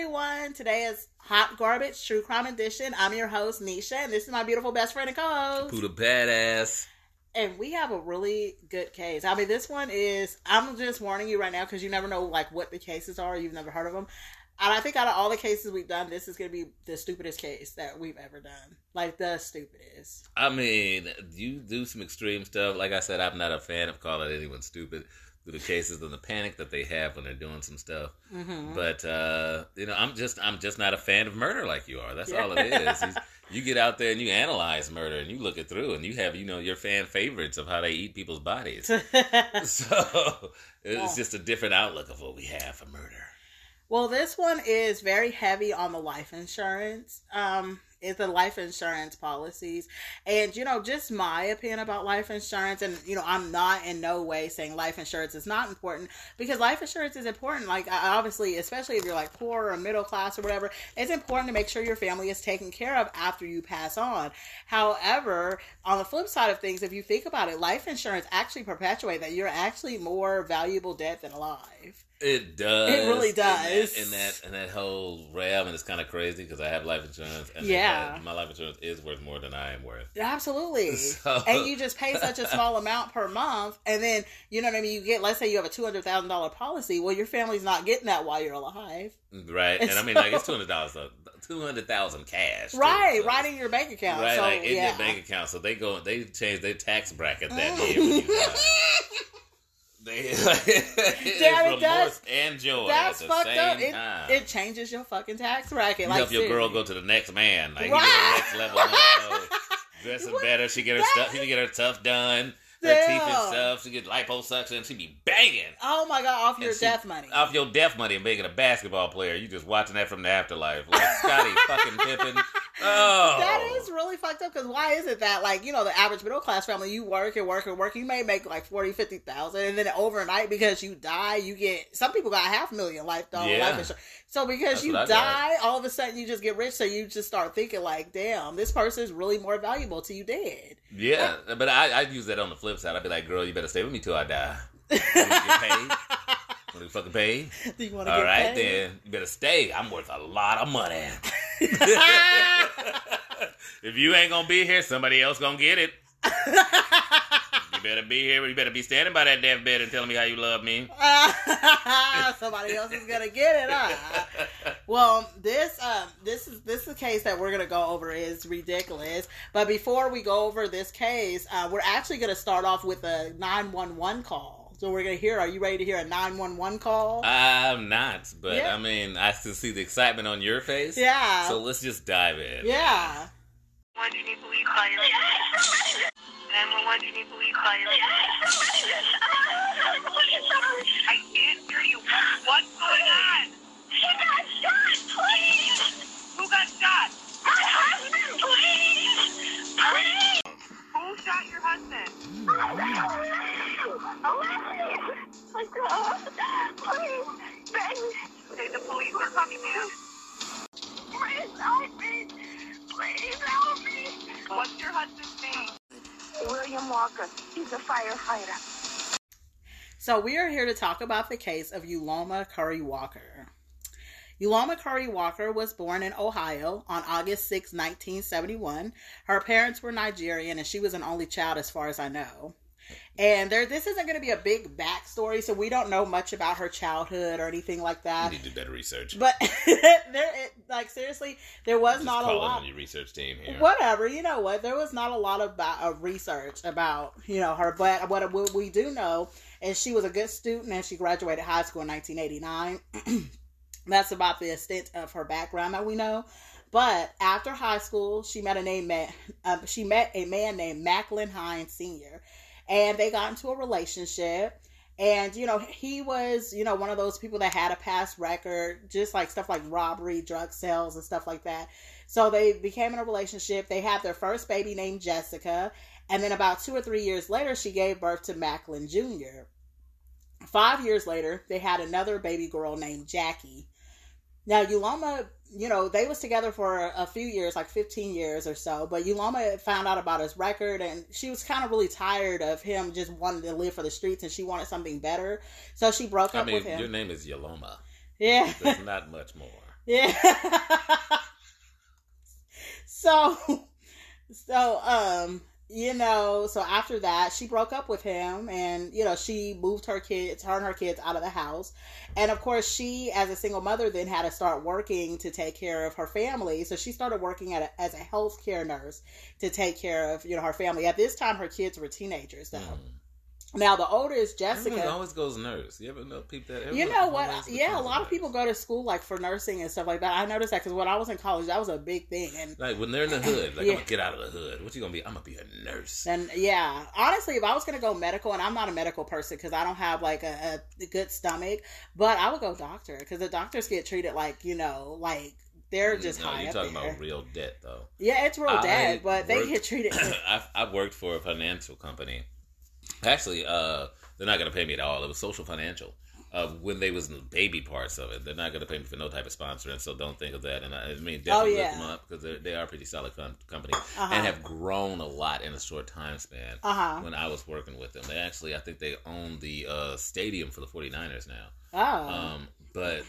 everyone. Today is Hot Garbage True Crime Edition. I'm your host, Nisha, and this is my beautiful best friend and co-host. Who the badass? And we have a really good case. I mean, this one is. I'm just warning you right now because you never know like what the cases are. You've never heard of them. And I think out of all the cases we've done, this is going to be the stupidest case that we've ever done. Like the stupidest. I mean, you do some extreme stuff. Like I said, I'm not a fan of calling anyone stupid through the cases and the panic that they have when they're doing some stuff. Mm-hmm. But uh, you know, I'm just I'm just not a fan of murder like you are. That's Yeah. all it is. You, you get out there and you analyze murder and you look it through and you have you know your fan favorites of how they eat people's bodies. so it's Yeah. just a different outlook of what we have for murder. Well, this one is very heavy on the life insurance. Um, it's the life insurance policies. And, you know, just my opinion about life insurance, and, you know, I'm not in no way saying life insurance is not important because life insurance is important. Like, obviously, especially if you're like poor or middle class or whatever, it's important to make sure your family is taken care of after you pass on. However, on the flip side of things, if you think about it, life insurance actually perpetuates that you're actually more valuable dead than alive. It does. It really does. And that in that, whole realm, and it's kind of crazy because I have life insurance, and Yeah. my life insurance is worth more than I am worth. Absolutely. So- And you just pay such a small amount per month. And then, you know what I mean? You get, let's say you have a $200,000 policy. Well, your family's not getting that while you're alive. Right, and I mean, like it's two hundred dollars, two hundred thousand cash, right. so- Right in your bank account. right, so, like in yeah. your bank account. So they go, they change their tax bracket that Mm. year. They, it's Damn, it remorse does. and joy That's fucked up. It, it changes your fucking tax bracket. you like, help your girl go to the next man, like Right. next level. Dressing better, she get her stuff. She get her stuff done, her teeth and stuff. She get liposuction. She be banging. Oh my God, off your she- death money. off your death money and making a basketball player. You just watching that from the afterlife, like Scottie fucking Pippen. Oh, That is really fucked up because why is it that like you know the average middle class family you work and work and work you may make like 40 50,000 and then overnight because you die you get some people got half a million life dollar Yeah. life insurance so because That's you die all of a sudden you just get rich so you just start thinking like damn this person is really more valuable to you dead yeah. But I, I use that on the flip side. I'd be like, girl, you better stay with me till I die. Get paid? Want to fucking paid? do you want to All get right, paid? then you better stay. I'm worth a lot of money. if you ain't gonna be here, somebody else gonna get it. You better be here. You better be standing by that deathbed and telling me how you love me. somebody else is gonna get it huh? Well, this um this is this is a case that we're gonna go over is ridiculous. But before we go over this case, uh, we're actually gonna start off with a nine one one call. So we're gonna hear. Are you ready to hear a nine one one call? I'm not, but Yeah. I mean, I can see the excitement on your face. yeah. So let's just dive in. yeah. One, do you need police call you? 911, do you need police call you? I can't hear you. What's going on? He got shot, please! Who got shot? My husband, please! Please! Who shot your husband? My God! Please! Me! Okay, the police are coming, ma'am. Please me! Me! What's your husband's name? William Walker. He's a firefighter. So we are here to talk about the case of Uloma Curry Walker. Uloma Curry Walker was born in Ohio on August 6, 1971. Her parents were Nigerian and she was an only child as far as I know. And there this isn't going to be a big backstory, so we don't know much about her childhood or anything like You that. need to do better research. But there it, like seriously, there was Just not a lot your research team here. whatever you know what there was not a lot of, about, of research about you know her but what, what we do know is she was a good student and she graduated high school in 1989 that's about the extent of her background that we know but after high school she met a name um, she met a man named macklin hines senior and they got into a relationship. And you know he was you know one of those people that had a past record just like stuff like robbery drug sales and stuff like that. So they became in a relationship. They had their first baby named jessica. And then about two or three years later she gave birth to macklin jr five years later they had another baby girl named jackie. Now Uloma, you know, they was together for a few years, like 15 years or so, but Uloma found out about his record and she was kind of really tired of him just wanting to live for the streets and she wanted something better. So she broke I up mean, with him. your name is Yaloma. Yeah. There's not much more. Yeah. so, so, um, you know, so after that, she broke up with him and, you know, she moved her kids, her and her kids out of the house. And of course, she, as a single mother, then had to start working to take care of her family. So she started working at a, as a healthcare nurse to take care of, you know, her family. At this time, her kids were teenagers, though. Mm. Now, the oldest, Everyone Jessica. always goes nurse. You ever know people that? You know what? Yeah, a lot of nurse. people go to school like for nursing and stuff like that. I noticed that because when I was in college, that was a big thing. And Like when they're in the hood, like Yeah. I'm gonna get out of the hood. What you gonna be? I'm gonna be a nurse. And yeah, honestly, if I was gonna go medical, and I'm not a medical person because I don't have like a, a good stomach, but I would go doctor because the doctors get treated like you know, like they're mm-hmm. just no, high you're talking there. about real debt though. yeah, it's real I dead, but they get treated. I've, I've worked for a financial company. Actually, uh, they're not going to pay me at all. It was Social Financial. Uh, when they was in the baby parts of it, they're not going to pay me for no type of sponsoring. So don't think of that. And I, I mean, definitely Oh, yeah. look them up because they are a pretty solid com- company Uh-huh. and have grown a lot in a short time span. Uh huh. When I was working with them, they actually, I think they own the uh, stadium for the 49ers now. Oh. Um, but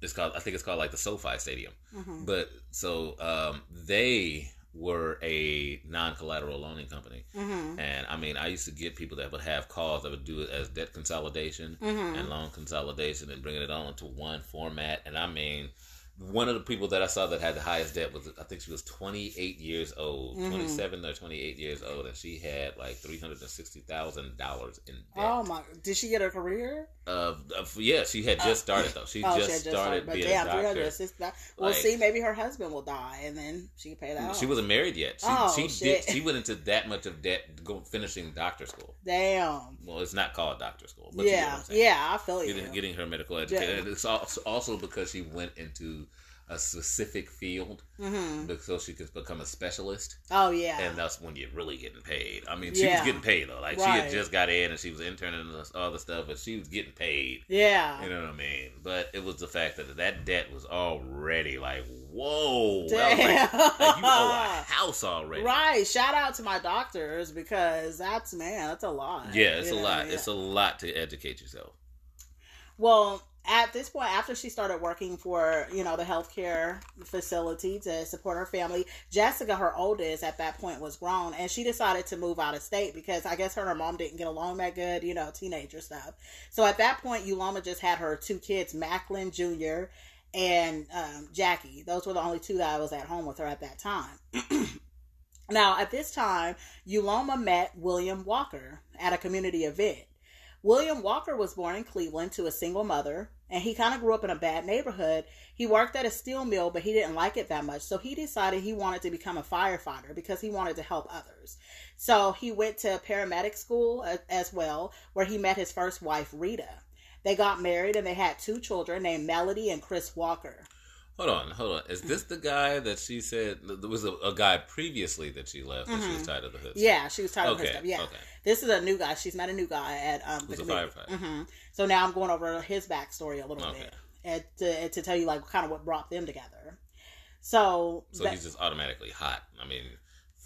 it's called, I think it's called like the SoFi Stadium. mhm. But so um, they were a non-collateral loaning company, Mhm. and I mean, I used to get people that would have calls that would do it as debt consolidation Mhm. and loan consolidation and bringing it all into one format. And I mean, one of the people that I saw that had the highest debt was I think she was 28 years old, Mhm. 27 or 28 years old, and she had like 360 thousand dollars in debt. Oh my! Did she get a career? Uh, uh, yeah, she had just started though. She oh, just, she just started But being a damn, three doctor. sixty. Well, Like- see, maybe her husband will die, and then she can pay that. Off. She off. wasn't married yet. She, Oh, she shit. did. She went into that much of debt, go finishing doctor school. Damn. Well, it's not called doctor school, but you yeah, I'm saying. yeah, I feel you. Getting, getting her medical education. And it's also, also because she went into a specific field, hmm so she could become a specialist, Oh yeah. and that's when you're really getting paid. I mean, she Yeah. was getting paid though. Like she had just got in, and she was interning and all the stuff, but she was getting paid. yeah. You know what I mean? But it was the fact that that debt was already like, whoa, was like, like you owe a house already. Right. Shout out to my doctors because that's man, that's a lot. Yeah, it's You a lot. yeah. It's a lot to educate yourself. Well, at this point, after she started working for you know the healthcare facility to support her family, Jessica, her oldest at that point, was grown, and she decided to move out of state because I guess her and her mom didn't get along that good, you know, teenager stuff. So at that point, Uloma just had her two kids, Macklin Jr. and um, Jackie. Those were the only two that I was at home with her at that time. now, at this time, Uloma met William Walker at a community event. William Walker was born in Cleveland to a single mother, and he kind of grew up in a bad neighborhood. He worked at a steel mill, but he didn't like it that much, so he decided he wanted to become a firefighter because he wanted to help others. So he went to paramedic school as well, where he met his first wife, Rita. They got married and they had two children named Melody and Chris Walker. Hold on, hold on. Is this the guy that she said there was a, a guy previously that she left and she was tied to the hood? Mm-hmm. Yeah, she was tired of her Okay. stuff. Yeah. Okay. This is a new guy. She's met a new guy at um, Who's a community. firefighter. hmm So now I'm going over his backstory a little Okay. bit and to, and to tell you like kind of what brought them together. So, So that- he's just automatically hot. I mean,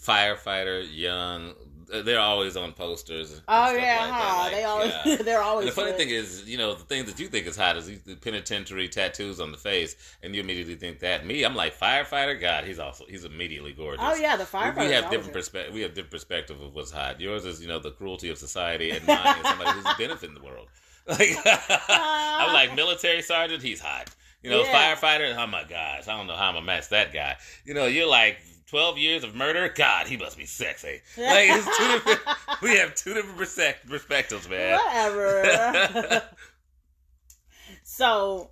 firefighter, young. They're always on posters. oh yeah, like huh? Like, they always yeah. they're always. And the funny good. thing is, you know, the things that you think is hot is the penitentiary tattoos on the face, and you immediately think that. Me, I'm like firefighter. God, he's also he's immediately gorgeous. oh yeah, the We- firefighter. we have different perspective. We have different perspective of what's hot. Yours is, you know, the cruelty of society, and mine is somebody who's benefiting the world. Like, I'm like military sergeant. He's hot. You know, Yeah. firefighter. Oh my gosh, I don't know how I'm gonna match that guy. You know, you're like 12 years of murder. God, he must be sexy. Like, it's two different. we have two different perspectives, man. Whatever. so,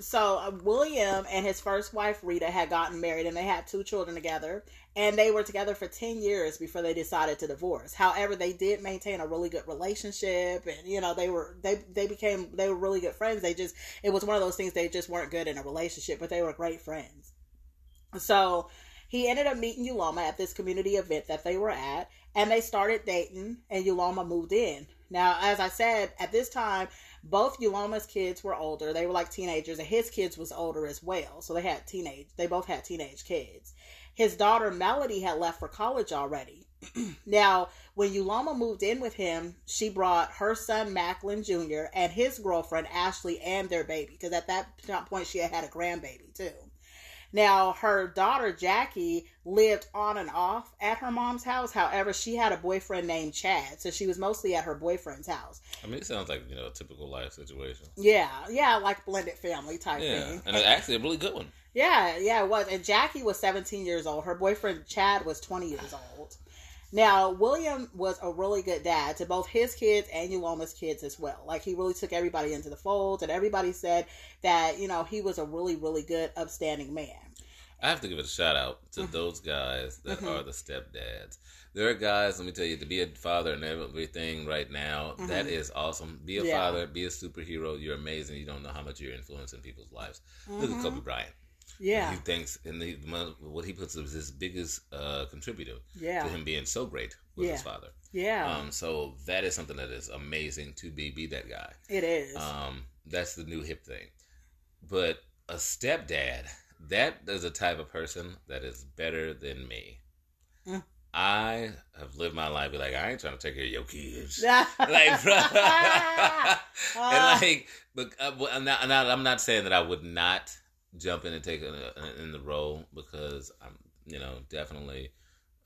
so uh, William and his first wife Rita had gotten married, and they had two children together. And they were together for ten years before they decided to divorce. However, they did maintain a really good relationship, and you know they were they they became they were really good friends. They just it was one of those things they just weren't good in a relationship, but they were great friends. So he ended up meeting Uloma at this community event that they were at, and they started dating, and Uloma moved in. Now, as I said, at this time, both Uloma's kids were older. They were like teenagers, and his kids was older as well. So they had teenage. They both had teenage kids. His daughter Melody had left for college already. now, when Uloma moved in with him, she brought her son Macklin Jr. and his girlfriend Ashley and their baby because at that point she had had a grandbaby too. Now, her daughter Jackie lived on and off at her mom's house. However, she had a boyfriend named Chad, so she was mostly at her boyfriend's house. I mean, it sounds like you know a typical life situation. Yeah, yeah, like blended family type Yeah, thing. and it's actually a really good one. Yeah, yeah, it was. And Jackie was 17 years old. Her boyfriend Chad was 20 years old. Now, William was a really good dad to both his kids and Uloma's kids as well. Like, he really took everybody into the fold, and everybody said that, you know, he was a really, really good, upstanding man. I have to give it a shout out to Mm-hmm. those guys that are the stepdads. There are guys, let me tell you, to be a father and everything right now, that is awesome. Be a Mm-hmm. Yeah. father, be a superhero. You're amazing. You don't know how much you're influencing people's lives. Look at Kobe Bryant. Mm-hmm. Yeah, He thinks, and the, what he puts as his biggest uh, contributor yeah, to him being so great was his father. yeah, Um, so that is something that is amazing to be be that guy. it is. Um, that's the new hip thing. But a stepdad, that is a type of person that is better than me. Mm. I have lived my life be like, I ain't trying to take care of your kids. like, bro. Uh. and like, but uh, I'm not, I'm not. Saying that I would not jump in and take in, in the role because I'm, you know, definitely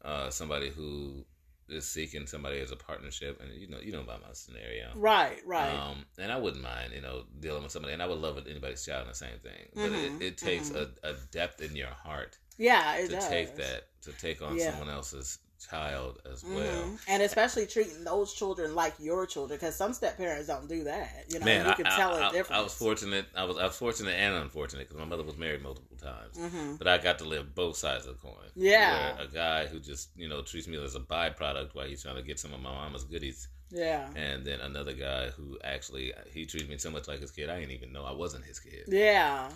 uh, somebody who is seeking somebody as a partnership, and you know, you know about my scenario. right, right. Um, and I wouldn't mind, you know, dealing with somebody, and I would love it anybody's child in the same thing. But Mhm, it, it takes a, a depth in your heart yeah, it to does. take that, to take on Yeah. someone else's child as well. Mhm. And especially treating those children like your children, because some step parents don't do that. You know, Man, you I, can I- tell I- a difference. I was fortunate. I was I was fortunate and unfortunate because my mother was married multiple times, hmm but I got to live both sides of the coin. Yeah. Where a guy who just you know treats me as a byproduct while he's trying to get some of my mama's goodies, Yeah, and then another guy who actually he treated me so much like his kid, I didn't even know I wasn't his kid. yeah,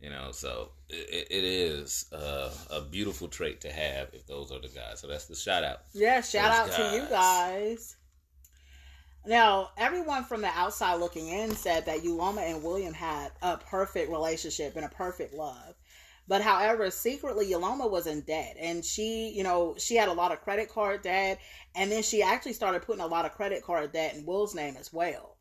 You know, so it, it is uh, a beautiful trait to have if those are the guys. So that's the shout out. yeah. Shout out Those to you guys. guys. Now, everyone from the outside looking in said that Uloma and William had a perfect relationship and a perfect love. But however, secretly Uloma was in debt and she, you know, she had a lot of credit card debt and then she actually started putting a lot of credit card debt in Will's name as well.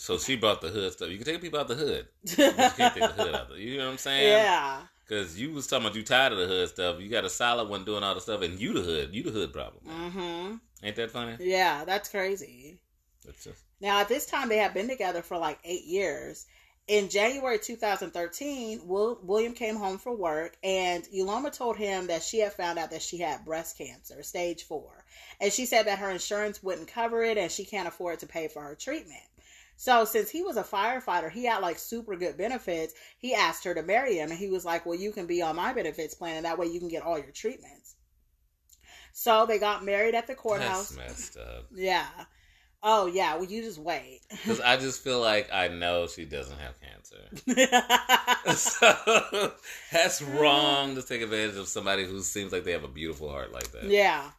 So she brought the hood stuff. You can take people out the hood, you can't take the hood out. The, you know what I'm saying? yeah. Because you was talking about you tired of the hood stuff. You got a solid one doing all the stuff, and you the hood. You the hood problem. Mm-hmm. Ain't that funny? Yeah, that's crazy. That's just, Now, at this time, they had been together for like eight years. In January 2013, Will, William came home from work, and Uloma told him that she had found out that she had breast cancer, stage four. And she said that her insurance wouldn't cover it, and she can't afford to pay for her treatment. So, since he was a firefighter, he had like super good benefits. He asked her to marry him, and he was like, Well, you can be on my benefits plan, and that way you can get all your treatments. So, they got married at the courthouse. that's messed up. Yeah. Oh yeah. Well, you just wait. Because I just feel like I know she doesn't have cancer. so that's wrong to take advantage of somebody who seems like they have a beautiful heart like that. yeah.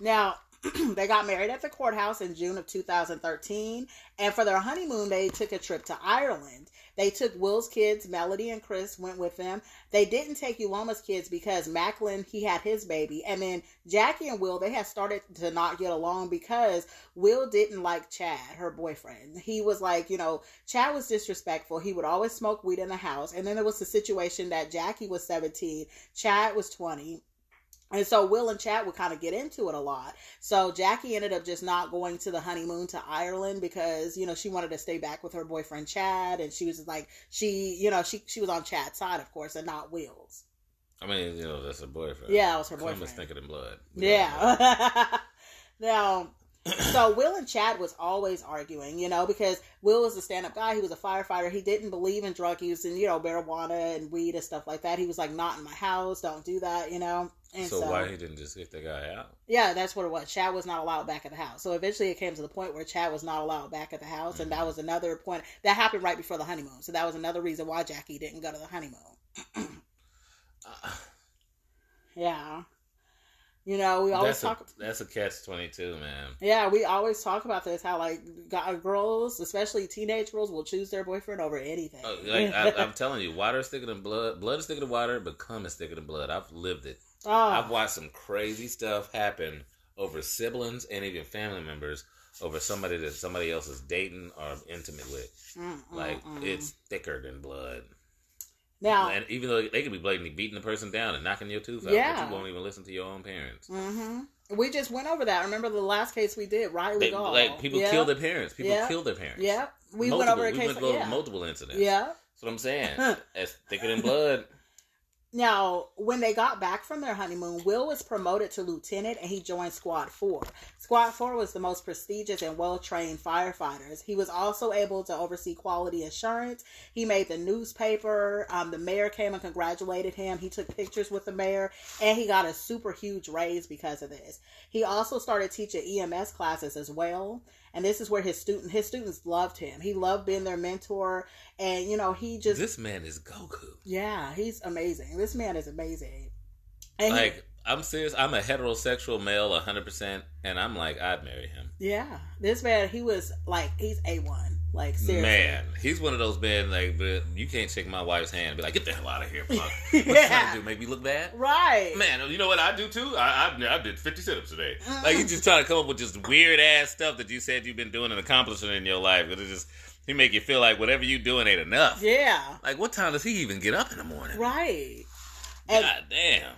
Now they got married at the courthouse in June of 2013, and for their honeymoon, they took a trip to Ireland. They took Will's kids, Melody and Chris, went with them. They didn't take Uloma's kids because Macklin he had his baby, and then Jackie and Will they had started to not get along because Will didn't like Chad, her boyfriend. He was like, you know, Chad was disrespectful. He would always smoke weed in the house, and then there was the situation that Jackie was 17, Chad was 20. And so Will and Chad would kind of get into it a lot. So Jackie ended up just not going to the honeymoon to Ireland because, you know, she wanted to stay back with her boyfriend Chad and she was just like she, you know, she she was on Chad's side of course and not Will's. I mean, you know, that's her boyfriend. Yeah, that was her boyfriend. thicker than blood. Yeah. now, so Will and Chad was always arguing, you know, because Will was a stand-up guy. He was a firefighter. He didn't believe in drug use and you know marijuana and weed and stuff like that. He was like, "Not in my house. Don't do that," you know. And so, why he didn't just get the guy out? Yeah, that's what it was. Chad was not allowed back at the house. So eventually it came to the point where Chad was not allowed back at the house. And that was another point that happened right before the honeymoon. So that was another reason why Jackie didn't go to the honeymoon. Uh, Yeah. You know, we always that's a talk. that's a catch twenty two, man. Yeah, we always talk about this. How like girls, especially teenage girls, will choose their boyfriend over anything. Uh, like I, I'm telling you, water is thicker than blood. Blood is thicker than water, but cum is thicker than blood. I've lived it. Oh, I've watched some crazy stuff happen over siblings and even family members over somebody that somebody else is dating or intimate with. mm, mm, Like mm. it's thicker than blood. Now. And even though they could be blatantly beating the person down and knocking your tooth out, Yeah. but you won't even listen to your own parents. hmm We just went over that. Remember the last case we did, Riley They, Gall. like people yeah. kill their parents. People Yeah. kill their parents. Yep. we multiple, went over a we case. went over yeah. multiple incidents. yeah. That's what I'm saying. It's thicker than blood. Now, when they got back from their honeymoon, Will was promoted to lieutenant and he joined Squad 4. Squad 4 was the most prestigious and well trained firefighters. He was also able to oversee quality assurance. He made the newspaper. Um, the mayor came and congratulated him. He took pictures with the mayor and he got a super huge raise because of this. He also started teaching EMS classes as well. And this is where his student his students loved him. He loved being their mentor and you know, he just this man is Goku. yeah, he's amazing. This man is amazing. And he- Like I'm serious. I'm a heterosexual male, 100, percent and I'm like, I'd marry him. yeah, this man, he was like, he's a one. Like seriously, Man, he's one of those men like, you can't shake my wife's hand and be like, get the hell out of here, punk. What you trying Yeah. to do? Make me look bad? right? Man, you know what I do too? I, I, I did 50 sit ups today. Mm. Like, you just trying to come up with just weird ass stuff that you said you've been doing and accomplishing in your life. But it just, he make you feel like whatever you doing ain't enough. Yeah, Like, what time does he even get up in the morning? right. And, God damn.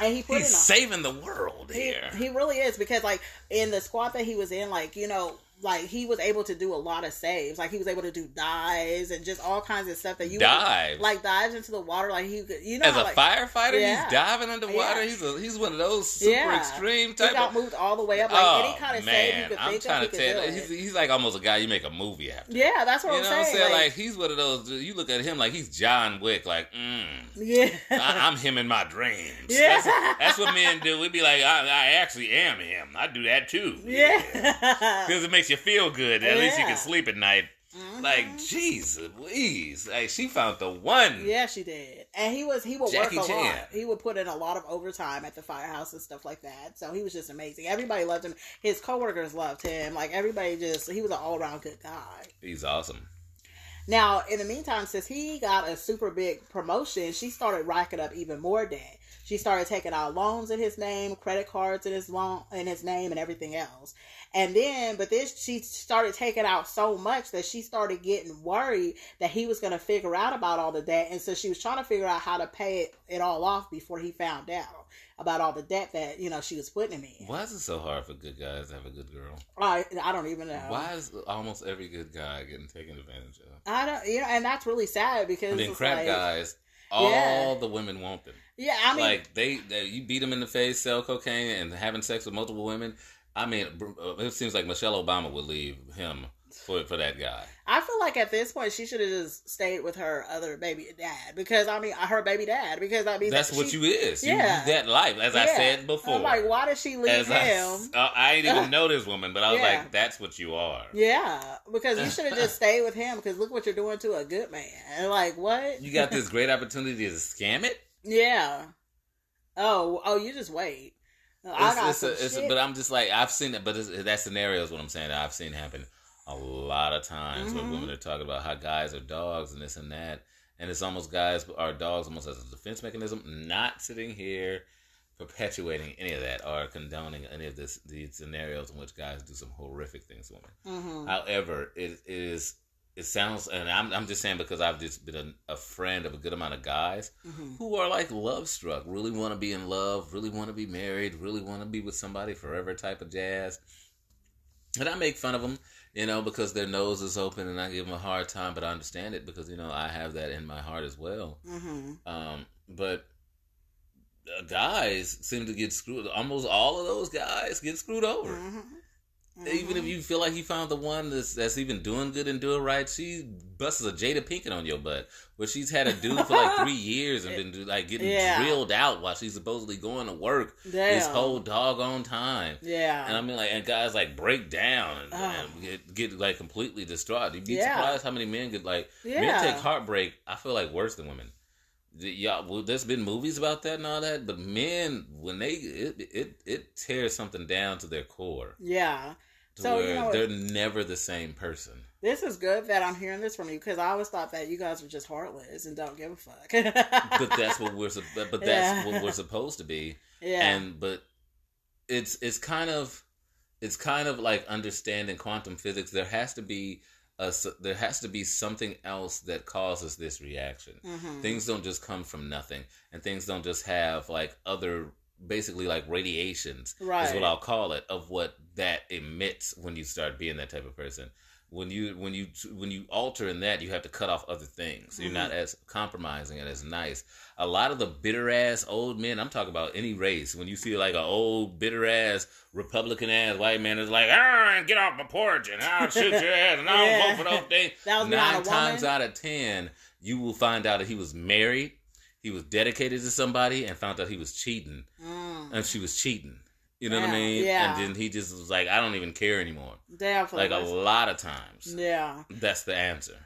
and he put He's saving the world he, here. he really is because like in the squad that he was in, like you know. Like he was able to do a lot of saves, like he was able to do dives and just all kinds of stuff that you Dives? like dives into the water, like he could, you know, As how, a like, firefighter, Yeah. he's diving underwater. Yeah. He's a, he's one of those super Yeah. extreme he type got of. moved all the way up, like oh any kind of save you man, could I'm think trying of, to he tell. He's, he's like almost a guy you make a movie after. Yeah, that's what You I'm know saying. what I'm saying? Like, Like, he's one of those. You look at him like he's John Wick. Like, mm, yeah, I, I'm him in my dreams. Yeah. That's, that's what men do. We'd be like, I, I actually am him. I do that too. yeah. Because it makes you feel good. At least you can sleep at night. Mhm. Like, Jesus, please. Like, she found the one. yeah, she did, and he was he would Jackie work a Chan. lot. He would put in a lot of overtime at the firehouse and stuff like that. So he was just amazing. Everybody loved him. His coworkers loved him. Like everybody just he was an all around good guy. He's awesome. Now, in the meantime, since he got a super big promotion, she started racking up even more debt. She started taking out loans in his name, credit cards in his loan in his name, and everything else. And then, but this she started taking out so much that she started getting worried that he was going to figure out about all the debt, and so she was trying to figure out how to pay it, it all off before he found out about all the debt that you know she was putting him in. Why is it so hard for good guys to have a good girl? I I don't even know. Why is almost every good guy getting taken advantage of? I don't, you know, and that's really sad because And then crap like- guys, all Yeah. the women want them. Yeah, I mean, like they, they, you beat them in the face, sell cocaine, and having sex with multiple women. I mean, uh, it seems like Michelle Obama would leave him for for that guy. I feel like at this point she should have just stayed with her other baby dad because I mean her baby dad because I mean That's she- what you is. Yeah. you that life, as I said before. I'm like, why did she leave As I, him? uh, I didn't even know this woman, but I was Yeah. like, that's what you are. Yeah, because you should have just stayed with him because look what you're doing to a good man. And like what? You got this great opportunity to scam it. yeah. Oh, oh, you just wait. It's, it's, a, a, but I'm just like I've seen it, but it's, that scenario is what I'm saying. That I've seen happen a lot of times where Mhm. women are talking about how guys are dogs and this and that, and it's almost guys are dogs almost as a defense mechanism. Not sitting here perpetuating any of that or condoning any of this these scenarios in which guys do some horrific things to women. Mhm. However, it is it sounds, and I'm I'm just saying because I've just been a, a friend of a good amount of guys Mhm. who are like love struck, really want to be in love, really want to be married, really want to be with somebody forever type of jazz. And I make fun of them, you know, because their nose is open and I give them a hard time, but I understand it because, you know, I have that in my heart as well. Mhm. Um, but uh, guys seem to get screwed. Almost all of those guys get screwed over. Mhm. Even if you feel like you found the one that's, that's even doing good and doing right, she busts a Jada Pinkett on your butt, where she's had a dude for like three years and been like getting Yeah. drilled out while she's supposedly going to work this Damn. whole doggone time. yeah. And I mean, like, and guys like break down and, Oh. and get, get like completely distraught. You'd be Yeah. surprised how many men get like yeah. men take heartbreak. I feel like worse than women. Yeah, well, there's been movies about that and all that, but men when they it it, it tears something down to their core Yeah. So, you know, they're never the same person. This is good that I'm hearing this from you because I always thought that you guys were just heartless and don't give a fuck. But that's what we're but that's Yeah. what we're supposed to be. yeah. And but it's it's kind of it's kind of like understanding quantum physics. There has to be a, there has to be something else that causes this reaction. Mhm. Things don't just come from nothing, and things don't just have like other basically like radiations is what I'll call it of what that emits when you start being that type of person. When you when you when you alter in that, you have to cut off other things. You're not as compromising and as nice. A lot of the bitter ass old men, I'm talking about any race. When you see like an old bitter ass Republican ass white man is like, ah, get off my porch and I'll shoot your ass and I'll Yeah. vote for those things. That was behind Nine times out of ten, you will find out that he was married, he was dedicated to somebody, and found out he was cheating, Mm. and she was cheating. You know what I mean? yeah. And then he just was like, I don't even care anymore. Definitely. Like a lot of times, yeah. that's the answer.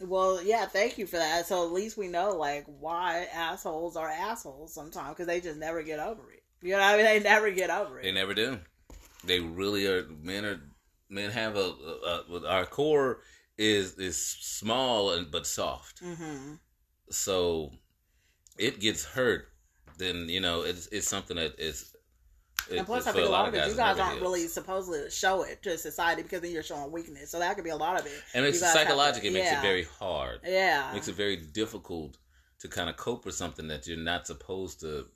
Well, yeah, thank you for that. So at least we know like why assholes are assholes sometimes because they just never get over it. You know what I mean? They never get over it. They never do. They really are. Men are. Men have a. a, a our core is is small and but soft. hmm So it gets hurt. Then you know it's it's something that is. It, And plus, I think a lot of it, you guys aren't really supposed to show it to society because then you're showing weakness. So that could be a lot of it. And it's it to- psychologically it makes yeah. it very hard. Yeah. makes it very difficult to kind of cope with something that you're not supposed to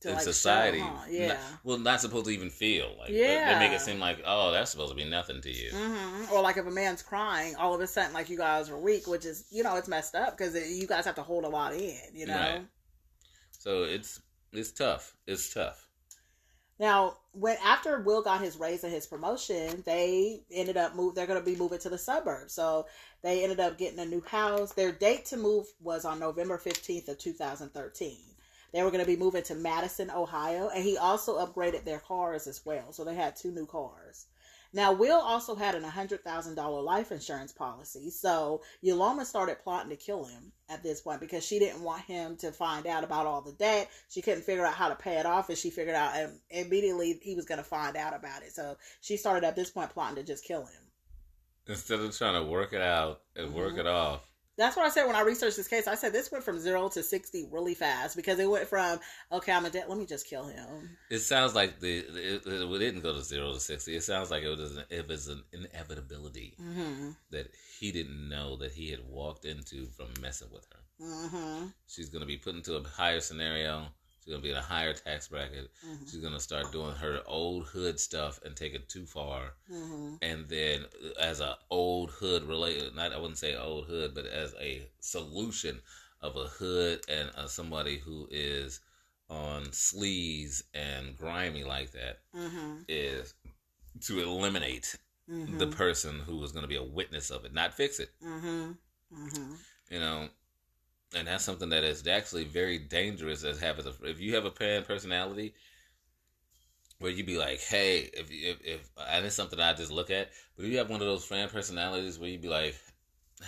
To, in like, show, society. huh? not- Yeah. well, not supposed to even feel like. Yeah. They make it seem like oh that's supposed to be nothing to you. hmm Or like if a man's crying, all of a sudden, like you guys are weak, which is you know it's messed up because you guys have to hold a lot in. You know. Right. So it's it's tough. It's tough. Now, when after Will got his raise and his promotion, they ended up move. They're going to be moving to the suburbs, so they ended up getting a new house. Their date to move was on November fifteenth of two thousand thirteen. They were going to be moving to Madison, Ohio, and he also upgraded their cars as well. So they had two new cars. Now, Will also had an $100,000 life insurance policy. So Yoloma started plotting to kill him at this point because she didn't want him to find out about all the debt. She couldn't figure out how to pay it off, and she figured out um, immediately he was going to find out about it. So she started at this point plotting to just kill him. Instead of trying to work it out and work Mhm. it off, That's what I said when I researched this case. I said this went from zero to 60 really fast because it went from, okay, I'm a debt, let me just kill him. it sounds like the it, it didn't go to zero to sixty. It sounds like it was an, it was an inevitability Mm that he didn't know that he had walked into from messing with her. hmm. Mm hmm. She's going to be put into a higher scenario. She's to be in a higher tax bracket. Mm She's to start doing her old hood stuff and take it too far. hmm. Mm hmm. And then, as a old hood related, not I wouldn't say old hood, but as a solution of a hood and uh, somebody who is on sleaze and grimy like that Mm hmm. is to eliminate the person who is going to be a witness of it, not fix it. hmm. Mm hmm. you know and that's something that is actually very dangerous as having a, if you have a parent personality where you be like hey if if, if and it's something i just look at but if you have one of those fan personalities where you be like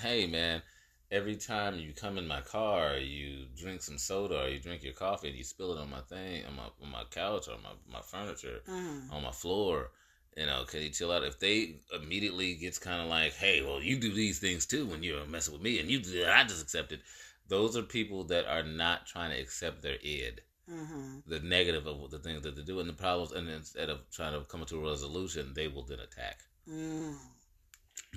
hey man every time you come in my car you drink some soda or you drink your coffee and you spill it on my thing on my on my couch or my, my furniture Mm on my floor. You know, can you chill out? If they immediately gets kind of like, hey, well, you do these things too when you're messing with me, and you do that, I just accept it. Those are people that are not trying to accept their id, hmm. the negative of the things that they do, and the problems. And instead of trying to come to a resolution, they will then attack. Mm.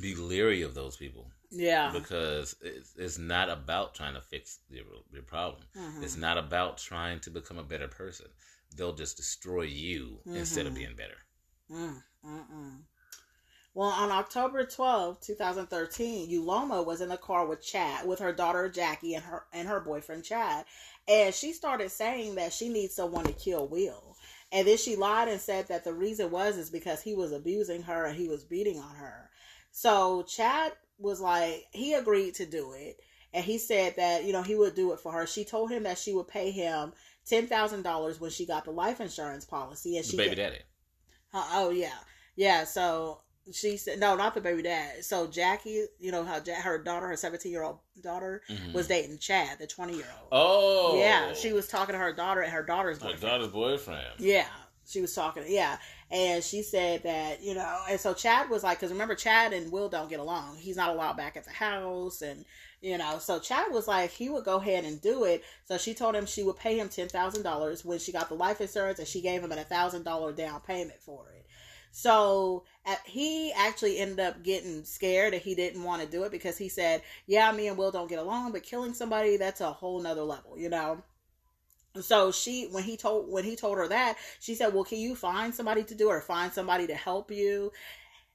Be leery of those people Yeah. because it's, it's not about trying to fix your, your problem. Mhm. It's not about trying to become a better person. They'll just destroy you instead of Mhm. being better. Mm. Well, on October 12, 2013, Uloma was in the car with Chad, with her daughter Jackie and her and her boyfriend Chad, and she started saying that she needs someone to kill Will. And then she lied and said that the reason was is because he was abusing her and he was beating on her. So Chad was like, he agreed to do it, and he said that you know he would do it for her. She told him that she would pay him ten thousand dollars when she got the life insurance policy, and The she baby daddy. uh, oh yeah, yeah. So she said no, not the baby dad. So Jackie, you know how ja- her daughter, her seventeen year old daughter, Mhm. was dating Chad, the twenty year old. Oh, Yeah, she was talking to her daughter and her daughter's her boyfriend. daughter's boyfriend. Yeah, She was talking, yeah, and she said that you know, and so Chad was like, because remember, Chad and Will don't get along. He's not allowed back at the house, and you know, so Chad was like, he would go ahead and do it. So she told him she would pay him ten thousand dollars when she got the life insurance, and she gave him a thousand dollar down payment for it. So uh, he actually ended up getting scared that he didn't want to do it because he said, "Yeah, me and Will don't get along, but killing somebody that's a whole nother level," you know? So she when he told when he told her that she said well can you find somebody to do it or find somebody to help you?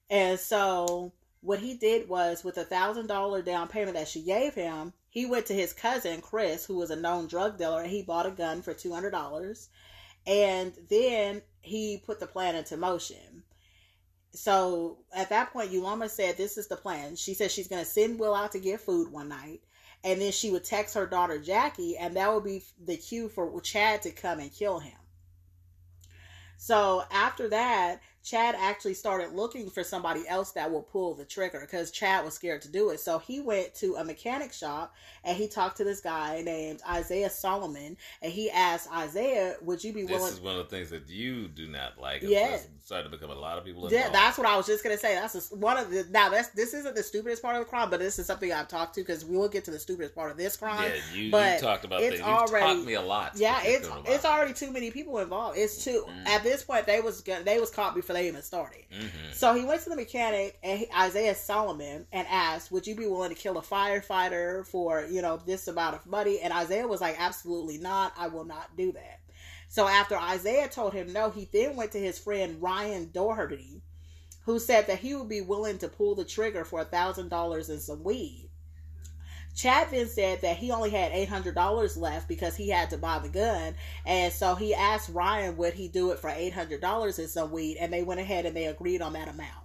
And so what he did was with a thousand dollar down payment that she gave him he went to his cousin chris who was a known drug dealer and he bought a gun for two hundred dollars. And then he put the plan into motion so at that point Yulama said this is the plan she said she's going to send will out to get food one night and then she would text her daughter Jackie, and that would be the cue for Chad to come and kill him. So after that, Chad actually started looking for somebody else that will pull the trigger because Chad was scared to do it. So he went to a mechanic shop and he talked to this guy named Isaiah Solomon and he asked Isaiah, "Would you be willing?" This is one of the things that you do not like. Yeah. Starting to become a lot of people. Involved. Yeah, that's what I was just gonna say. That's just one of the now. That's this isn't the stupidest part of the crime, but this is something I've talked to because we will get to the stupidest part of this crime. Yeah, you, you talked about it's that. You've already- taught me a lot. Yeah, it's it's already too many people involved. It's too Mm. at this point they was they was caught before they even started. Mhm. So he went to the mechanic and he, Isaiah Solomon and asked, "Would you be willing to kill a firefighter for you know this amount of money?" And Isaiah was like, "Absolutely not. I will not do that." So after Isaiah told him no, he then went to his friend Ryan Doherty, who said that he would be willing to pull the trigger for a thousand dollars and some weed. Chad then said that he only had eight hundred dollars left because he had to buy the gun, and so he asked Ryan would he do it for eight hundred dollars and some weed, and they went ahead and they agreed on that amount.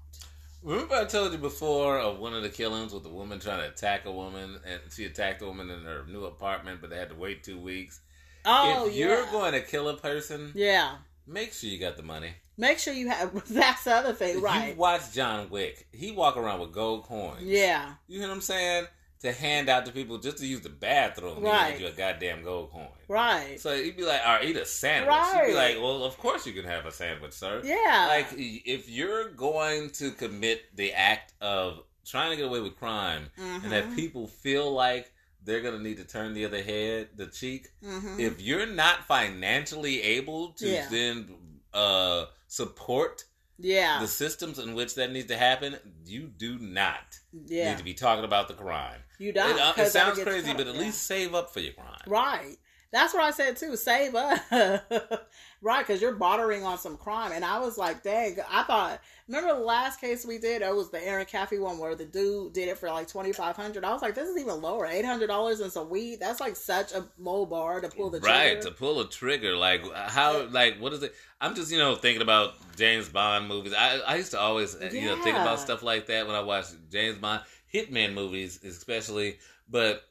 Remember, I told you before of one of the killings with a woman trying to attack a woman, and she attacked a woman in her new apartment, but they had to wait two weeks. Oh, if you're yeah. going to kill a person, yeah. make sure you got the money. Make sure you have. That's the other thing, right? You watch John Wick. He walk around with gold coins. Yeah, You hear what I'm saying? To hand out to people just to use the bathroom. Right. you a goddamn gold coin. right. So he'd be like, or eat a sandwich. Right. be like, well, of course you can have a sandwich, sir. Yeah, Like, if you're going to commit the act of trying to get away with crime and that Mhm. people feel like they're going to need to turn the other head, the cheek, Mhm. if you're not financially able to Yeah. then uh, support yeah, the systems in which that needs to happen, you do not yeah. need to be talking about the crime. You don't. uh, it 'cause that'll sounds crazy, but at yeah. least save up for your crime. Right. That's what I said too. Save up. right, because you're bordering on some crime. And I was like, dang, I thought, remember the last case we did? It was the Erin Caffey one where the dude did it for like 2500 I was like, this is even lower. $800 and some weed. That's like such a low bar to pull the trigger. right to pull a trigger like how like what is it i'm just you know thinking about james bond movies i, I used to always uh, you know think about stuff like that when i watch james bond hitman movies especially but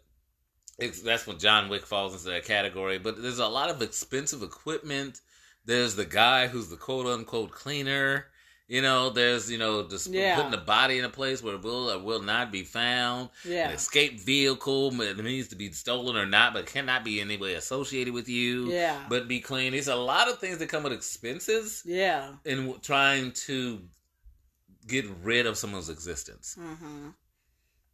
it's, that's when john wick falls into that category but there's a lot of expensive equipment there's the guy who's the quote unquote cleaner you know there's you know just Yeah. putting the body in a place where it will or will not be found Yeah. an escape vehicle that needs to be stolen or not, but cannot be in any way associated with you, Yeah. but be clean. There's a lot of things that come with expenses Yeah. in trying to get rid of someone's existence. Mm-hmm.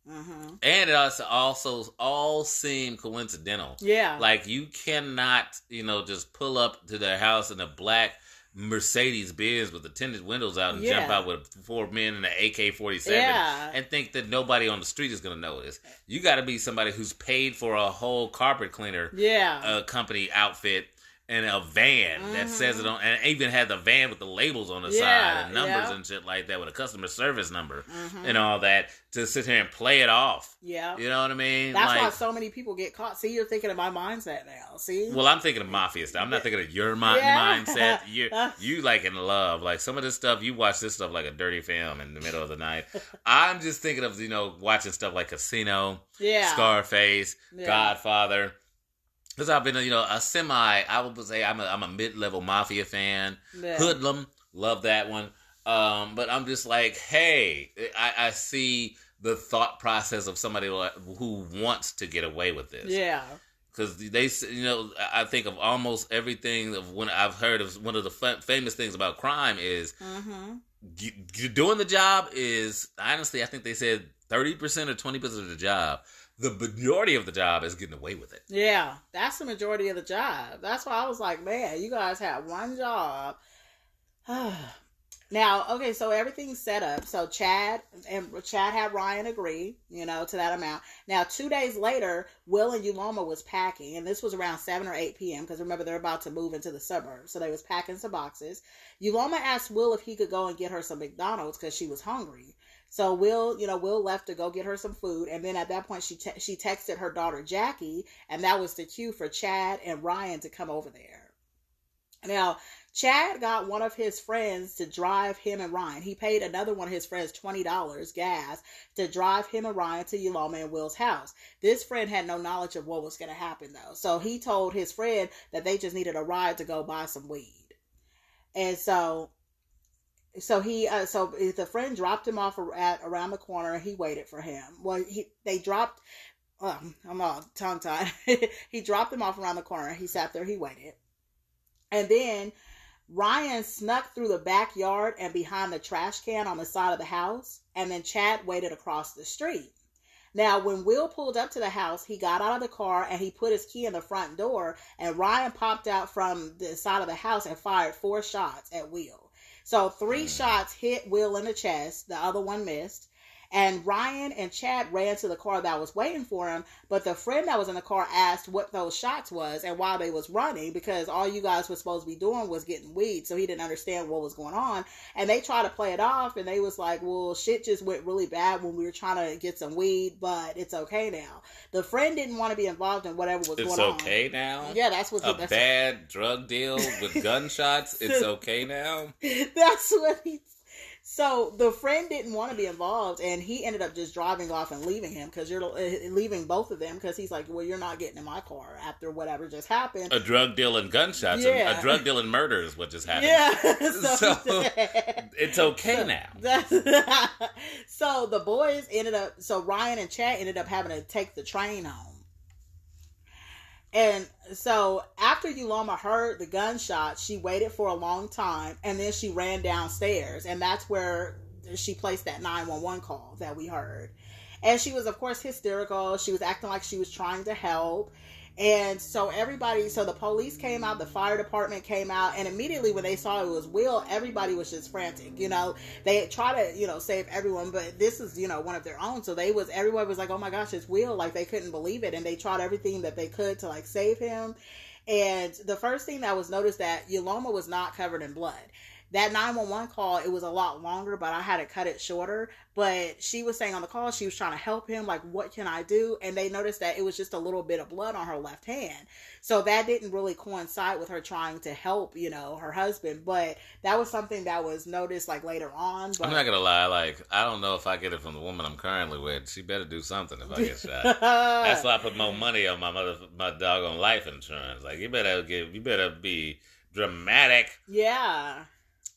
Mm-hmm. And it also also all seem coincidental. Yeah. Like you cannot, you know, just pull up to their house in a black Mercedes Benz with the tinted windows out and jump out with four men in an AK forty seven and think that nobody on the street is going to notice. You got to be somebody who's paid for a whole carpet cleaner yeah. uh, company outfit and a van that says it on, and even had the van with the labels on the Mm-hmm. Yeah, side and numbers yeah. and shit like that with a customer service number Mhm. and all that to sit here and play it off. yeah. You know what I mean? That's why so many people get caught. See, you're thinking of my mindset now. See? well, I'm thinking of mafia stuff. I'm not thinking of your mi- Yeah. mindset. You you like in love. Like some of this stuff, you watch this stuff like a dirty film in the middle of the night. I'm just thinking of you know watching stuff like Casino. yeah. Scarface. Godfather. Because I've been, you know, a semi. I would say I'm a, I'm a mid level mafia fan. Yeah. Hoodlum, love that one. Um, but I'm just like, hey, I, I see the thought process of somebody who wants to get away with this. Yeah. because they, you know, I think of almost everything of when I've heard of one of the fa- famous things about crime is Mm-hmm. you, you doing the job is honestly, I think they said thirty percent or twenty percent of the job. The majority of the job is getting away with it. Yeah, that's the majority of the job. That's why I was like, man, you guys had one job. now, okay, so everything's set up. So Chad and Chad had Ryan agree, you know, to that amount. Now, two days later, Will and Uloma was packing, and this was around seven or eight p.m. Because remember, they're about to move into the suburbs, so they was packing some boxes. Uloma asked Will if he could go and get her some McDonald's because she was hungry. So Will, you know, Will left to go get her some food, and then at that point, she te- she texted her daughter Jackie, and that was the cue for Chad and Ryan to come over there. Now, Chad got one of his friends to drive him and Ryan. He paid another one of his friends twenty dollars gas to drive him and Ryan to Uloma and Will's house. This friend had no knowledge of what was going to happen though, so he told his friend that they just needed a ride to go buy some weed, and so so he uh, so the friend dropped him off at around the corner and he waited for him. Well he they dropped um, i'm all tongue tied. He dropped him off around the corner. He sat there. He waited. And then ryan snuck through the backyard and behind the trash can on the side of the house and then chad waited across the street. Now, when Will pulled up to the house, he got out of the car and he put his key in the front door, and Ryan popped out from the side of the house and fired four shots at Will. So three mm. shots hit Will in the chest, the other one missed. And Ryan and Chad ran to the car that was waiting for him, but the friend that was in the car asked what those shots was and why they was running because all you guys were supposed to be doing was getting weed, so he didn't understand what was going on. And they tried to play it off, and they was like, "Well, shit just went really bad when we were trying to get some weed, but it's okay now." The friend didn't want to be involved in whatever was It's going on. It's okay now. Yeah, that's what A that's bad drug deal with gunshots. It's okay now. That's what he. So the friend didn't want to be involved, and he ended up just driving off and leaving him because you're uh, leaving both of them because he's like, "Well, you're not getting in my car after whatever just happened." A drug deal and gunshots. Yeah. A, a drug deal and murder is what just happened. yeah, so, So, It's okay now. So the boys ended up. So Ryan and Chad ended up having to take the train home. And so after Uloma heard the gunshot, she waited for a long time and then she ran downstairs. And that's where she placed that 911 call that we heard. And she was, of course, hysterical. She was acting like she was trying to help. And so everybody, so the police came out, the fire department came out, and immediately when they saw it was Will, everybody was just frantic. You know, they try to, you know, save everyone, but this is, you know, one of their own. So they was, everyone was like, oh my gosh, it's Will. Like they couldn't believe it. And they tried everything that they could to like save him. And the first thing that was noticed that Uloma was not covered in blood. That 911 call, it was a lot longer, but I had to cut it shorter. But she was saying on the call, she was trying to help him, like, what can I do? And they noticed that it was just a little bit of blood on her left hand. So that didn't really coincide with her trying to help, you know, her husband. But that was something that was noticed, like, later on. But I'm not gonna lie. Like I don't know if I get it from the woman I'm currently with. She better do something if I get shot. That's why I put more money on my mother, my dog on life insurance. Like you better get, you better be dramatic. yeah.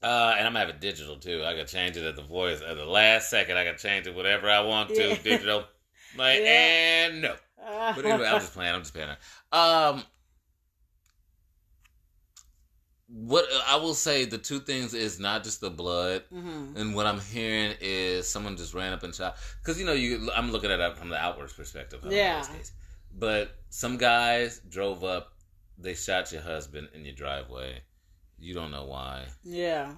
Uh, and I'm gonna have it digital too. I can change it at the voice at the last second. I can change it whatever I want to Yeah. digital. Like Yeah. and no. But anyway, I'm just playing. I'm just playing. Um, what I will say, the two things is not just the blood, hmm and what I'm hearing is someone just ran up and shot. Because you know, you I'm looking at it from the outwards perspective. I don't know Yeah. this case. But some guys drove up, they shot your husband in your driveway. You don't know why. Yeah.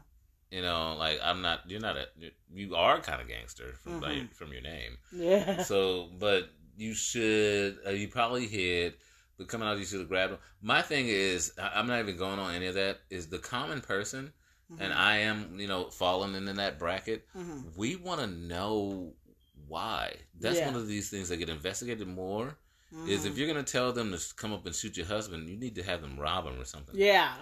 You know, like I'm not. You're not a. You are kind of gangster from by- Mhm. from your name. Yeah. So, but you should. Uh, you probably hid. But coming out, you should have grabbed him. My thing is, I'm not even going on any of that. Is the common person, and I am, you know, falling into that bracket. hmm We want to know why. That's Yeah. one of these things that get investigated more. Is if you're gonna tell them to come up and shoot your husband, you need to have them rob him or something. Yeah.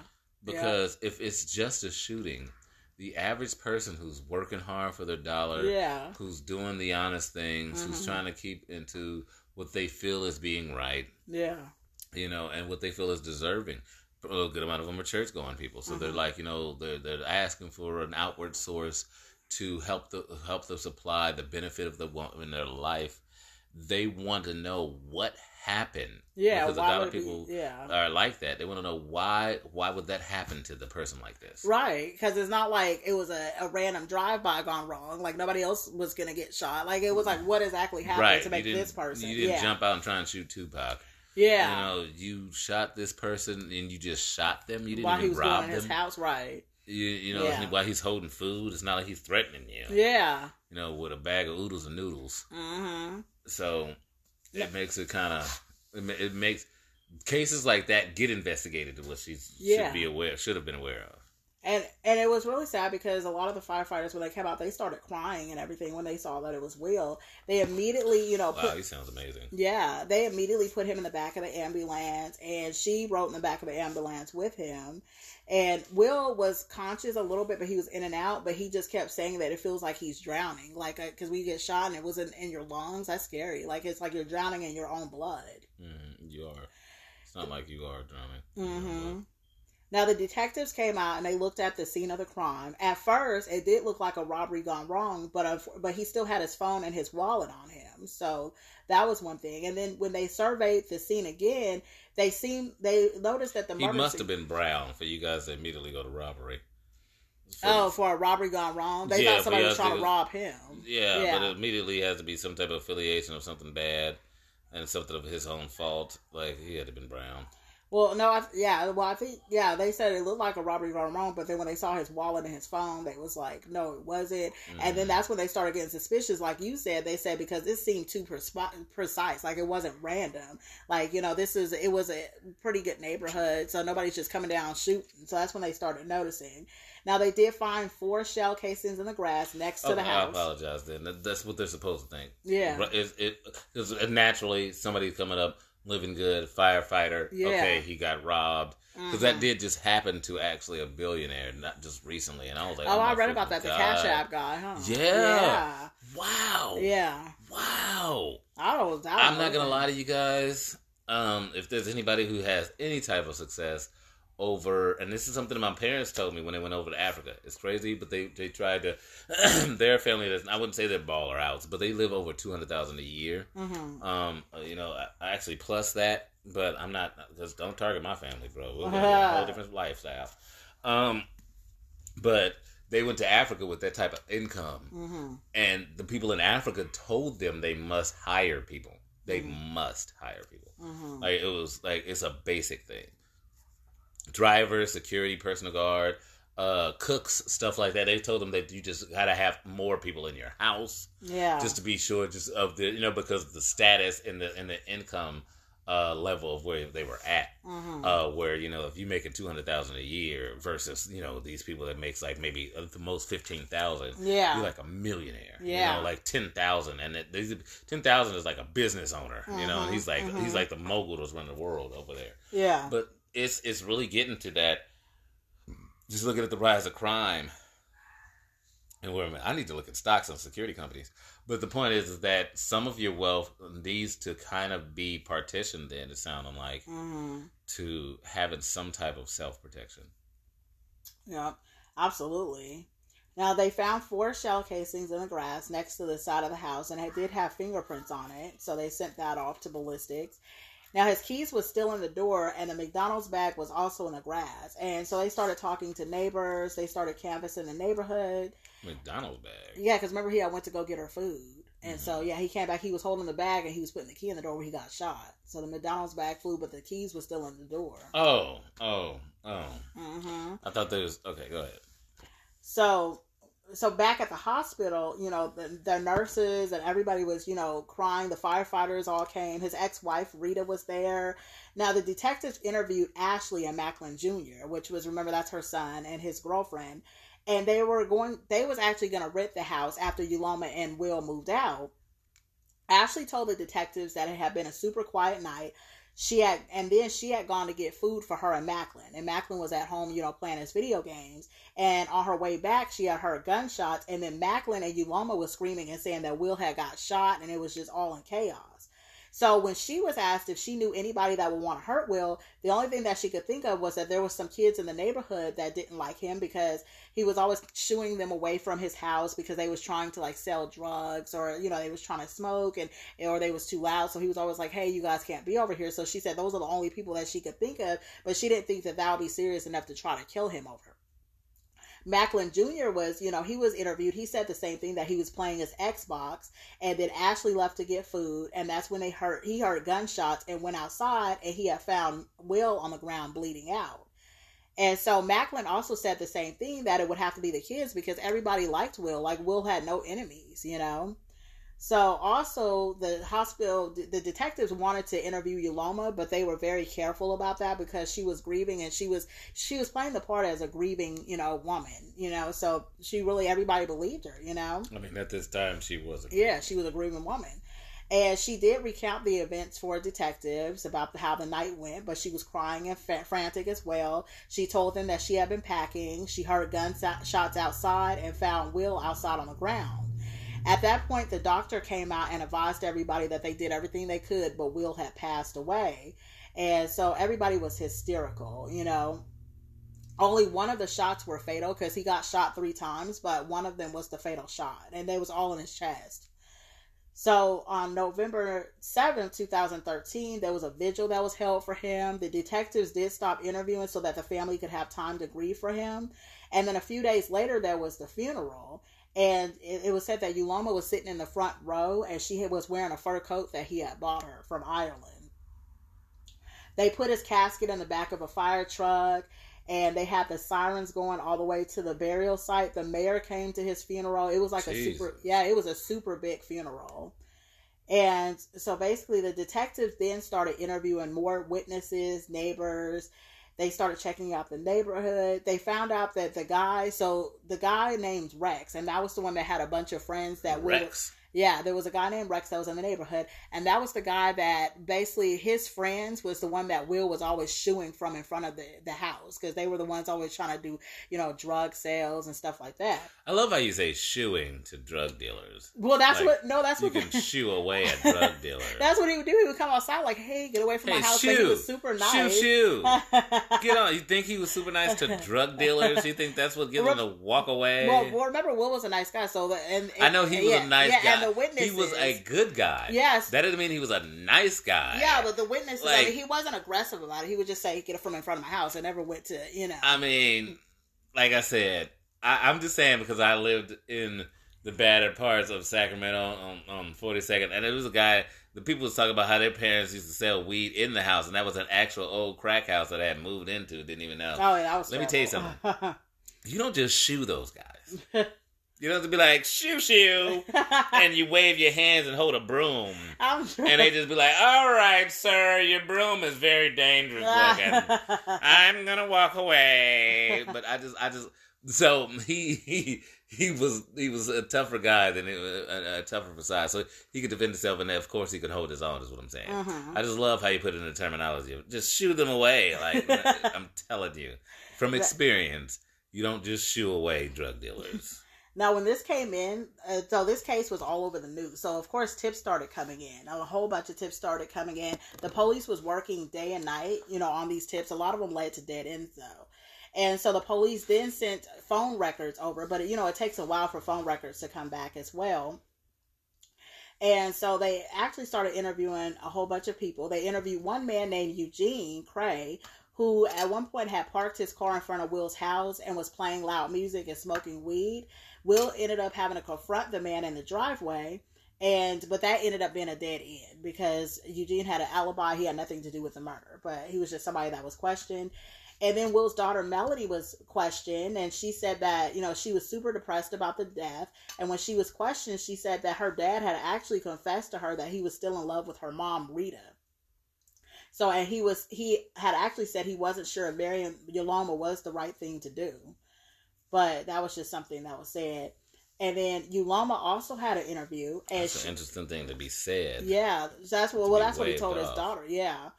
Because if it's just a shooting, the average person who's working hard for their dollar, Yeah. who's doing the honest things, who's Mhm. trying to keep into what they feel is being right, Yeah. you know, and what they feel is deserving. A good amount of them are church going people, so they're Mhm. like, you know, they're they're asking for an outward source to help the help them supply the benefit of the in their life. They want to know what happened. Yeah, because a lot of people yeah. are like that. They want to know why. Why would that happen to the person like this? Right, because it's not like it was a, a random drive by gone wrong. Like nobody else was gonna get shot. Like it was like what exactly happened Right. to make this person? You didn't yeah, jump out and try and shoot Tupac. yeah. You know, you shot this person and you just shot them. You didn't While even rob them. his house, right? You, you know, Yeah. while he's holding food, it's not like he's threatening you. Yeah. You know, with a bag of oodles and noodles. Mm-hmm. So Yeah. it makes it kind of it, it makes cases like that get investigated to what she Yeah. should be aware should have been aware of. And and it was really sad because a lot of the firefighters when they came out, they started crying and everything when they saw that it was Will. They immediately, you know, put Wow, he sounds amazing. Yeah, they immediately put him in the back of the ambulance, and she rode in the back of the ambulance with him. And Will was conscious a little bit, but he was in and out. But he just kept saying that it feels like he's drowning, like because we get shot and it was in, in your lungs. That's scary. Like it's like you're drowning in your own blood. hmm You are. It's not like you are drumming. hmm Now the detectives came out and they looked at the scene of the crime. At first, it did look like a robbery gone wrong, but but he still had his phone and his wallet on him, so that was one thing. And then when they surveyed the scene again, they seemed they noticed that the He must have been brown for you guys to immediately go to robbery. oh for a robbery gone wrong. They Yeah, thought somebody was trying to rob him. Yeah, Yeah. but it immediately has to be some type of affiliation of something bad and something of his own fault. Like he had to been brown. Well, no, I, yeah, well, I think, yeah, they said it looked like a robbery gone wrong, but then when they saw his wallet and his phone, they was like, no, it wasn't. And then Mhm. that's when they started getting suspicious, like you said. They said because this seemed too precise, like it wasn't random. Like you know, this is it was a pretty good neighborhood, so nobody's just coming down shooting. So that's when they started noticing. Now they did find four shell casings in the grass next to Oh, the house. I apologize. Then that's what they're supposed to think. Yeah. It, it, 'cause naturally somebody's coming up living good, firefighter. Yeah. Okay, he got robbed because that Mhm. did just happen to actually a billionaire, not just recently. And I was like, Oh, I read about that. freaking The Cash App guy, huh? Yeah. Wow. Yeah. Yeah. Wow. I don't. I I'm not gonna lie to you guys. Um, if there's anybody who has any type of success over, and this is something my parents told me when they went over to Africa. It's crazy, but they they tried to. their family doesn't. I wouldn't say they're baller outs, but they live over two hundred thousand a year. hmm Um, you know, I, I actually plus that, but I'm not because don't target my family, bro. Gonna a whole different lifestyle. Um, but they went to Africa with that type of income hmm and the people in Africa told them they must hire people. They Mhm. must hire people. hmm Like it was like it's a basic thing. Driver, security, personal guard, uh, cooks, stuff like that. They told them that you just gotta have more people in your house Yeah. just to be sure, just of the you know because of the status and the and the income uh, level of where they were at. hmm Uh, where you know if you're making two hundred thousand a year versus you know these people that makes like maybe the most fifteen thousand yeah. you're like a millionaire. Yeah. You know, like ten thousand, and it, these ten thousand is like a business owner. You know, and he's like mhm. he's like the mogul that's running the world over there. yeah. But it's it's really getting to that. Just looking at the rise of crime, and where I need to look at stocks on security companies. But the point is, is that some of your wealth needs to kind of be partitioned. In it sounding like hmm to having some type of self protection. Yeah, absolutely. Now they found four shell casings in the grass next to the side of the house, and it did have fingerprints on it. So they sent that off to ballistics. Now his keys was still in the door, and the McDonald's bag was also in the grass. And so they started talking to neighbors. They started canvassing the neighborhood. McDonald's bag. Yeah, because remember he had went to go get her food, and so yeah, he came back. He was holding the bag, and he was putting the key in the door where he got shot. So the McDonald's bag flew, but the keys were still in the door. Oh, oh, oh. hmm I thought there was okay. Go ahead. So, so back at the hospital, you know, the, the nurses and everybody was, you know, crying. The firefighters all came. His ex-wife Rita was there. Now the detectives interviewed Ashley and Macklin Jr., which was remember that's her son and his girlfriend, and they were going. They was actually going to rent the house after Uloma and Will moved out. Ashley told the detectives that it had been a super quiet night. She had, and then she had gone to get food for her and Macklin, and Macklin was at home, you know, playing his video games. And on her way back, she had heard gunshots, and then Macklin and Uloma was screaming and saying that Will had got shot, and it was just all in chaos. So when she was asked if she knew anybody that would want to hurt Will, the only thing that she could think of was that there was some kids in the neighborhood that didn't like him because he was always shooing them away from his house because they was trying to like sell drugs or you know they was trying to smoke and or they was too loud. So he was always like, "Hey, you guys can't be over here." So she said those are the only people that she could think of, but she didn't think that that would be serious enough to try to kill him over. Macklin Jr. was, you know, he was interviewed. He said the same thing that he was playing his Xbox, and then Ashley left to get food, and that's when they heard he heard gunshots and went outside, and he had found Will on the ground bleeding out. And so Macklin also said the same thing that it would have to be the kids because everybody liked Will. Like Will had no enemies, you know. So also the hospital, the detectives wanted to interview Uloma, but they were very careful about that because she was grieving and she was she was playing the part as a grieving, you know, woman, you know. So she really everybody believed her, you know. I mean, at this time, she wasn't. Yeah, she was a grieving woman. And she did recount the events for detectives about how the night went, but she was crying and fa- frantic as well. She told them that she had been packing. She heard gunshots outside and found Will outside on the ground. At that point, the doctor came out and advised everybody that they did everything they could, but Will had passed away. And so everybody was hysterical, you know. Only one of the shots were fatal because he got shot three times, but one of them was the fatal shot, and they was all in his chest. So on November 7th, 2013, there was a vigil that was held for him. The detectives did stop interviewing so that the family could have time to grieve for him. And then a few days later, there was the funeral. And it, it was said that Uloma was sitting in the front row and she was wearing a fur coat that he had bought her from Ireland. They put his casket in the back of a fire truck and they had the sirens going all the way to the burial site. The mayor came to his funeral. It was like a super, yeah, it was a super big funeral. And so basically, the detectives then started interviewing more witnesses, neighbors. They started checking out the neighborhood. They found out that the guy, so the guy named Rex, and that was the one that had a bunch of friends that were Rex. Yeah, there was a guy named Rex that was in the neighborhood, and that was the guy that basically his friends was the one that Will was always shooing from in front of the, the house because they were the ones always trying to do, you know, drug sales and stuff like that. I love how you say shooing to drug dealers. Well, that's Like, what no, that's You what You can shoo away a drug dealer. that's what he would do. He would come outside like, "Hey, get away from hey, my house!" shoo, But he was super nice. shoo, shoo. Get on. You think he was super nice to drug dealers? You think that's what gets him to walk away? well, well, remember, Will was a nice guy, so the, and, and I know he was yeah, a nice yeah, guy. The witnesses, he was a good guy. Yes. That doesn't mean he was a nice guy. yeah, but the witnesses, I Like- mean, he wasn't aggressive about it. He would just say, "Get it from in front of my house." I never went to, you know. I mean, like I said, I, I'm just saying because I lived in the battered parts of Sacramento on, on 42nd, and it was a guy. The people was talking about how their parents used to sell weed in the house, and that was an actual old crack house that I had moved into. Didn't even know. oh, yeah, that was Let me tell you something. You don't just shoo those guys. You don't have to be like shoo shoo, and you wave your hands and hold a broom, sure. and they just be like, "All right, sir, your broom is very dangerous looking." I'm gonna walk away. But I just, I just, so he he he was he was a tougher guy than a, a tougher facade. So he could defend himself, and of course he could hold his own. Is what I'm saying. Mhm. I just love how you put it in the terminology of just shoo them away. Like I'm telling you, from experience, you don't just shoo away drug dealers. Now, when this came in, uh, so this case was all over the news. So, of course, tips started coming in. A whole bunch of tips started coming in. The police was working day and night, you know, on these tips. A lot of them led to dead ends, though. And so the police then sent phone records over, but you know, it takes a while for phone records to come back as well. And so they actually started interviewing a whole bunch of people. They interviewed one man named Eugene Cray, who at one point had parked his car in front of Will's house and was playing loud music and smoking weed. Will ended up having to confront the man in the driveway, and but that ended up being a dead end because Eugene had an alibi. He had nothing to do with the murder, but he was just somebody that was questioned. And then Will's daughter Melody was questioned, and she said that you know she was super depressed about the death. And when she was questioned, she said that her dad had actually confessed to her that he was still in love with her mom Rita. So, and he was he had actually said he wasn't sure if marrying Uloma was the right thing to do, but that was just something that was said. And then Uloma also had an interview, and That's she, an interesting thing to be said. yeah, that's what well that's what he told his daughter. Yeah,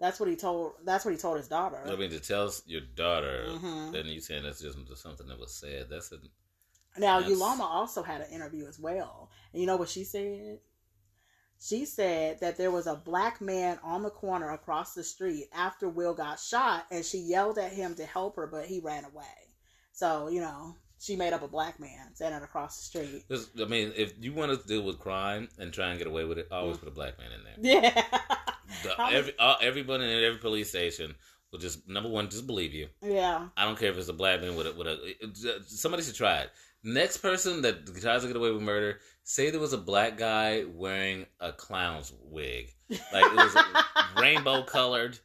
that's what he told that's what he told his daughter. I mean, to tell your daughter, Mhm. then you saying that's just something that was said. That's a Now, That's- Uloma also had an interview as well. And you know what she said? She said that there was a black man on the corner across the street after Will got shot, and she yelled at him to help her, but he ran away. So, you know, she made up a black man standing across the street. I mean, if you want to deal with crime and try and get away with it, always mm. put a black man in there. Yeah. The- every, all, in every police station will just number one just believe you. yeah. I don't care if it's a black man with a with a. somebody should try it. Next person that tries to get away with murder, say there was a black guy wearing a clown's wig, like it was rainbow colored,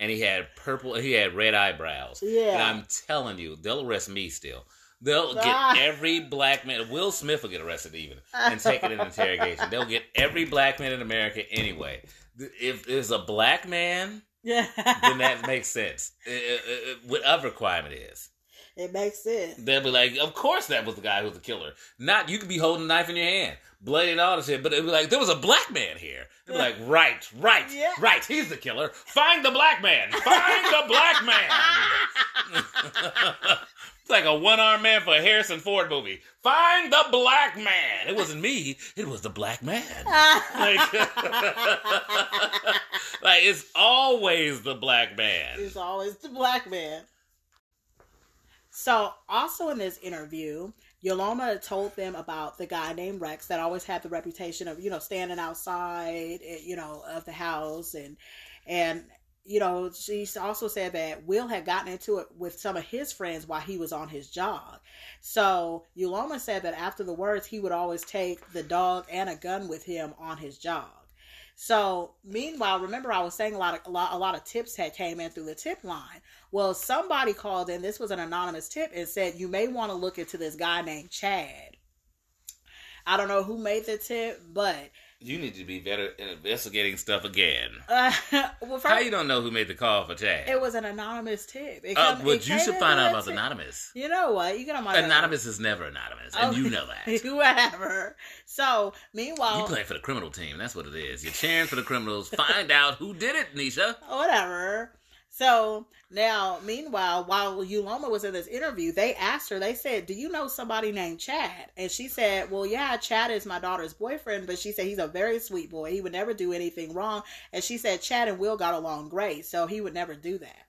and he had purple. He had red eyebrows. And Yeah. I'm telling you, they'll arrest me still. They'll get Ah. every black man. Will Smith will get arrested even and taken in interrogation. They'll get every black man in America anyway. If there's a black man, Yeah. then that makes sense. Uh, uh, uh, Whatever crime it is, it makes sense. they'll be like, "Of course, that was the guy who was the killer." Not you could be holding a knife in your hand, bloody and all this shit, but it'd be like, "There was a black man here." They'd be like, "Right, right, Yeah. right. He's the killer. Find the black man. Find the black man." it's like a one-armed man for a Harrison Ford movie. Find the black man. It wasn't me. It was the black man. Like, like it's always the black man. It's always the black man. So, also in this interview, Uloma told them about the guy named Rex that always had the reputation of, you know, standing outside, eh, you know, of the house and and you know, she also said that Will had gotten into it with some of his friends while he was on his jog. So, Uloma said that after the words, he would always take the dog and a gun with him on his jog. So meanwhile, remember I was saying a lot of a lot, a lot of tips had came in through the tip line. Well, somebody called in. This was an anonymous tip and said you may want to look into this guy named Chad. I don't know who made the tip, but You need to be better in investigating stuff again. uh, well, first, How you don't know who made the call for Chad? it was an anonymous tip. It Uh, come- well, it you should find out about tip. anonymous. You know what? You get on my Anonymous is never anonymous, and Oh, you know that. Whatever. So meanwhile, You playing for the criminal team. That's what it is. You're cheering for the criminals. Find out who did it, Nisha. whatever. So now, meanwhile, while Uloma was in this interview, they asked her, they said, Do you know somebody named Chad? And she said, Well, yeah, Chad is my daughter's boyfriend, but she said he's a very sweet boy. He would never do anything wrong. And she said Chad and Will got along great, so he would never do that.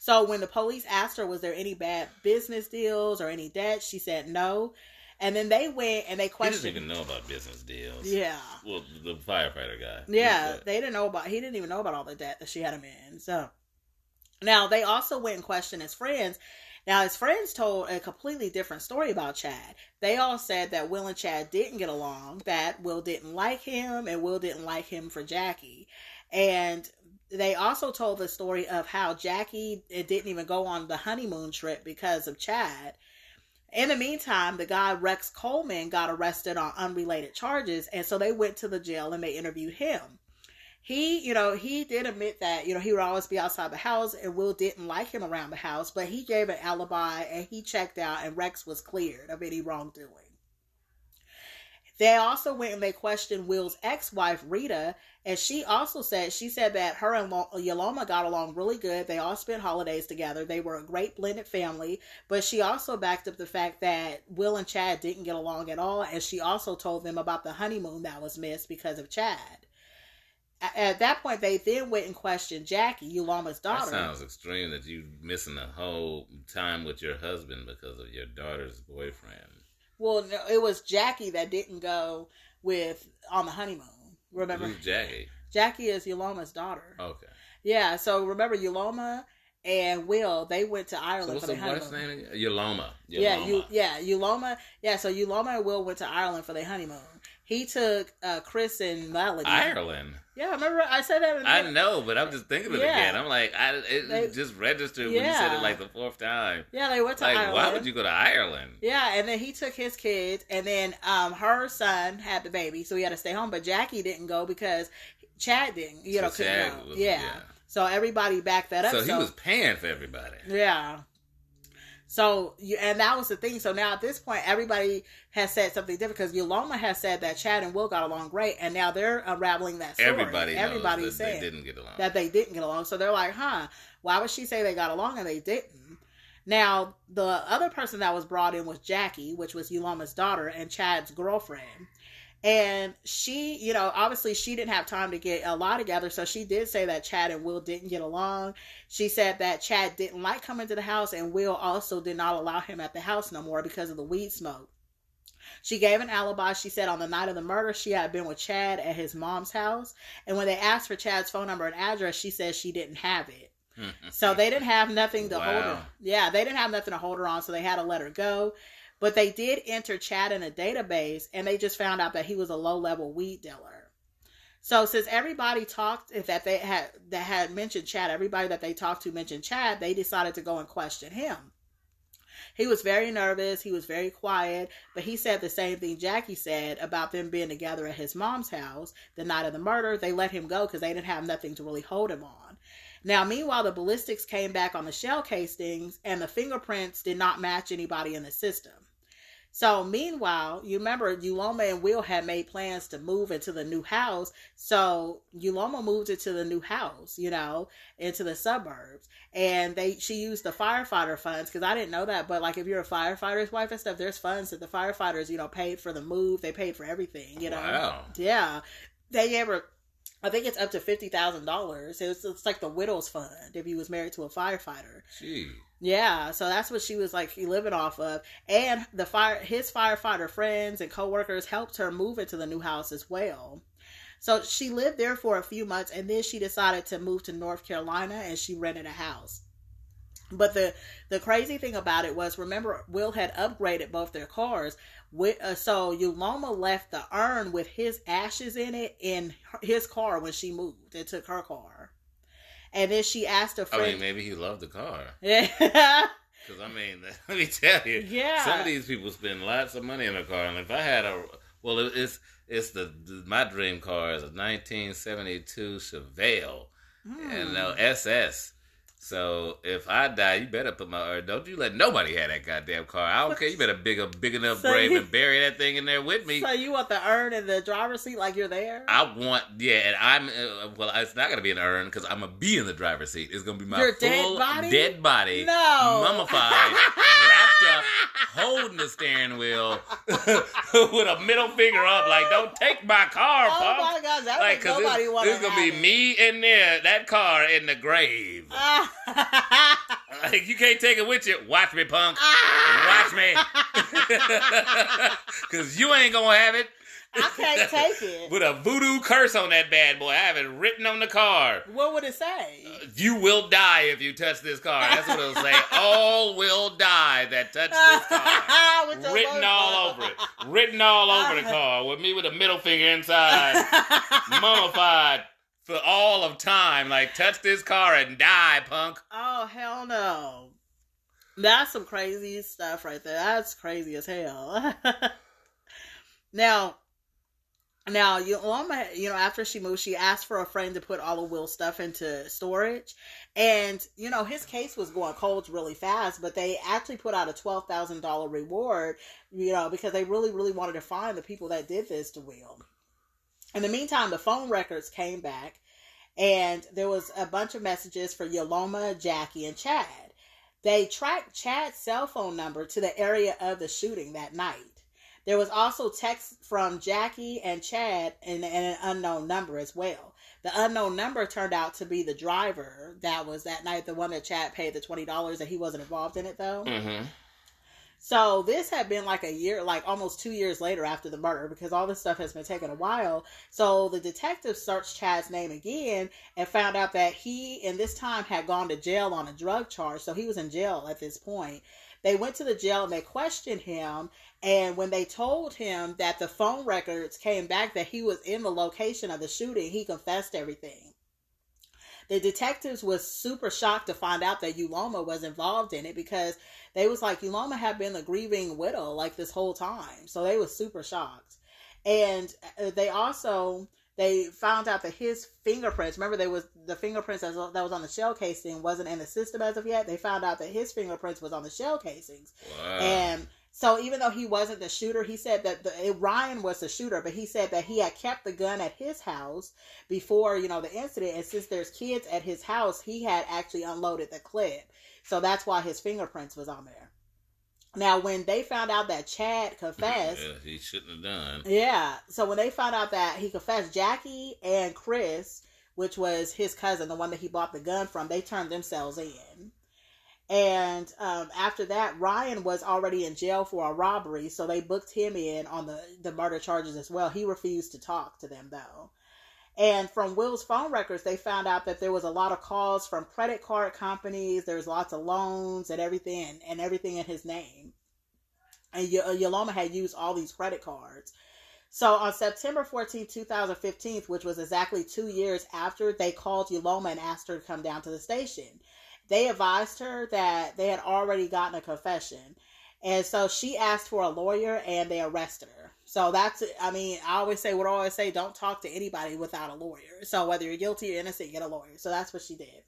So when the police asked her, Was there any bad business deals or any debt? She said no. And then they went and they questioned. He doesn't even know about business deals. Yeah. Well, the firefighter guy. Yeah, they didn't know about. He didn't even know about all the debt that she had him in. So now they also went and questioned his friends. Now his friends told a completely different story about Chad. They all said that Will and Chad didn't get along. That Will didn't like him, and Will didn't like him for Jackie. And they also told the story of how Jackie it didn't even go on the honeymoon trip because of Chad. In the meantime, the guy Rex Coleman got arrested on unrelated charges, and so they went to the jail and they interviewed him. He, you know, he did admit that, you know, he would always be outside the house and Will didn't like him around the house, but he gave an alibi and he checked out and Rex was cleared of any wrongdoing. They also went and they questioned Will's ex-wife Rita, and she also said she said that her and Lo- Uloma got along really good. They all spent holidays together. They were a great blended family. But she also backed up the fact that Will and Chad didn't get along at all, and she also told them about the honeymoon that was missed because of Chad. At that point, they then went and questioned Jackie, That daughter. sounds extreme that you missing the whole time with your husband because of your daughter's boyfriend. Well, no, it was Jackie that didn't go with on the honeymoon. Remember, Who's Jackie? Jackie is Uloma's daughter. Okay. Yeah, so remember Uloma and Will, they went to So Ireland what's for the their wife's honeymoon. name? Uloma. Yeah, Uloma. you yeah, Uloma. Yeah, so Uloma and Will went to Ireland for their honeymoon. He took uh, Chris and Melody. Ireland. Yeah, I remember I said that. In I know, but I'm just thinking of it Yeah. again. I'm like, I it They- just registered when you said it like the fourth time. Yeah, they went to Like, Ireland. why would you go to Ireland? Yeah, and then he took his kids, and then um her son had the baby, so he had to stay home. But Jackie didn't go because Chad didn't. You know, So couldn't Chad was- yeah. yeah. So everybody backed that up. So he was paying for everybody. Yeah. So you and that was the thing. So now at this point, everybody has said something different because Uloma has said that Chad and Will got along great, and now they're unraveling that story. Everybody Everybody's that they didn't get along. that they didn't get along. So they're like, huh? Why would she say they got along and they didn't? Now the other person that was brought in was Jackie, which was Uloma's daughter and Chad's girlfriend. And she, you know, obviously she didn't have time to get a lot together. So she did say that Chad and Will didn't get along. She said that Chad didn't like coming to the house and Will also did not allow him at the house no more because of the weed smoke. She gave an alibi. She said on the night of the murder, she had been with Chad at his mom's house. And when they asked for Chad's phone number and address, she said she didn't have it. Hmm. So they didn't have nothing to hold her. Yeah, they didn't have nothing to hold her on, so they had to let her go. But they did enter Chad in a database, and they just found out that he was a low level weed dealer. So since everybody talked that they had that had mentioned Chad, everybody that they talked to mentioned Chad, they decided to go and question him. He was very nervous. He was very quiet, but he said the same thing Jackie said about them being together at his mom's house the night of the murder. They let him go because they didn't have nothing to really hold him on. Now, meanwhile, the ballistics came back on the shell casings and the fingerprints did not match anybody in the system. So, meanwhile, you remember Uloma and Will had made plans to move into the new house. So, Uloma moved into the new house, you know, into the suburbs. And they she used the firefighter funds because I didn't know that. But, like, if you're a firefighter's wife and stuff, there's funds that the firefighters, you know, paid for the move. They paid for everything, you know. Wow. Yeah. They gave her, I think it's up to $50,000. It's, it's like the widow's fund if you was married to a firefighter. Gee. Yeah, so that's what she was like living off of, and the fire his firefighter friends and coworkers helped her move into the new house as well. So she lived there for a few months, and then she decided to move to North Carolina, and she rented a house. But the the crazy thing about it was, remember, Will had upgraded both their cars. With, uh, so Uloma left the urn with his ashes in it in his car when she moved. It took her car, and then she asked a friend. I mean, maybe he loved the car. Yeah. Because I mean, let me tell you, Yeah. some of these people spend lots of money on a car, and if I had a, well, it's it's the, my dream car is a 1972 Chevelle, and no hmm. SS. So if I die, you better put my or don't you let nobody have that goddamn car. I don't care. You better big a big enough So grave you- and bury that thing in there with me. So you want the urn in the driver's seat like you're there? I want, yeah, and I'm uh, well. It's not gonna be an urn because I'm gonna be in the driver's seat. It's gonna be my Your full dead body? dead body, No. mummified, wrapped up, holding the steering wheel with a middle finger up, like "Don't take my car, oh punk." my gosh, that like, nobody want this is gonna be me in there, that car in the grave. Like you can't take it with you. Watch me, punk. Watch me, cause you ain't gonna have it. I can't take it. With a voodoo curse on that bad boy. I have it written on the car. What would it say? Uh, you will die if you touch this car. That's what it'll say. All will die that touch this car. Written all over it. Written all over the uh-huh. car with me with a middle finger inside. Mummified for all of time. Like, touch this car and die, punk. oh hell no. That's some crazy stuff right there. That's crazy as hell. now, now you, know, after she moved, she asked for a friend to put all of Will's stuff into storage, and you know his case was going cold really fast. But they actually put out a twelve thousand dollar reward, you know, because they really, really wanted to find the people that did this to Will. In the meantime, the phone records came back, and there was a bunch of messages for Uloma, Jackie, and Chad. They tracked Chad's cell phone number to the area of the shooting that night. There was also text from Jackie and Chad and, and an unknown number as well. The unknown number turned out to be the driver that was that night, the one that Chad paid the twenty dollars that he wasn't involved in it though. Mm-hmm. So this had been like a year, like almost two years later after the murder, because all this stuff has been taking a while. So the detective searched Chad's name again and found out that he, in this time, had gone to jail on a drug charge. So he was in jail at this point. They went to the jail and they questioned him. And when they told him that the phone records came back that he was in the location of the shooting, he confessed everything. The detectives was super shocked to find out that Uloma was involved in it because they was like Uloma had been the grieving widow like this whole time. So they was super shocked. And uh, they also they found out that his fingerprints remember there was the fingerprints that was that was on the shell casing wasn't in the system as of yet they found out that his fingerprints was on the shell casings Wow. and so even though he wasn't the shooter, he said that the, Ryan was the shooter, but he said that he had kept the gun at his house before, you know, the incident. And since there's kids at his house, he had actually unloaded the clip. So that's why his fingerprints was on there. Now, when they found out that Chad confessed, Yeah, he shouldn't have done. yeah. So when they found out that he confessed, Jackie and Chris, which was his cousin, the one that he bought the gun from, they turned themselves in. And um, after that, Ryan was already in jail for a robbery, so they booked him in on the, the murder charges as well. He refused to talk to them, though. And from Will's phone records, they found out that there was a lot of calls from credit card companies. There was lots of loans and everything, and everything in his name. And Y- Uloma had used all these credit cards. So on September 14, 2015, which was exactly two years after, they called Uloma and asked her to come down to the station. They advised her that they had already gotten a confession. And so she asked for a lawyer and they arrested her. So that's, I mean, I always say what I always say don't talk to anybody without a lawyer. So whether you're guilty or innocent, get a lawyer. So that's what she did.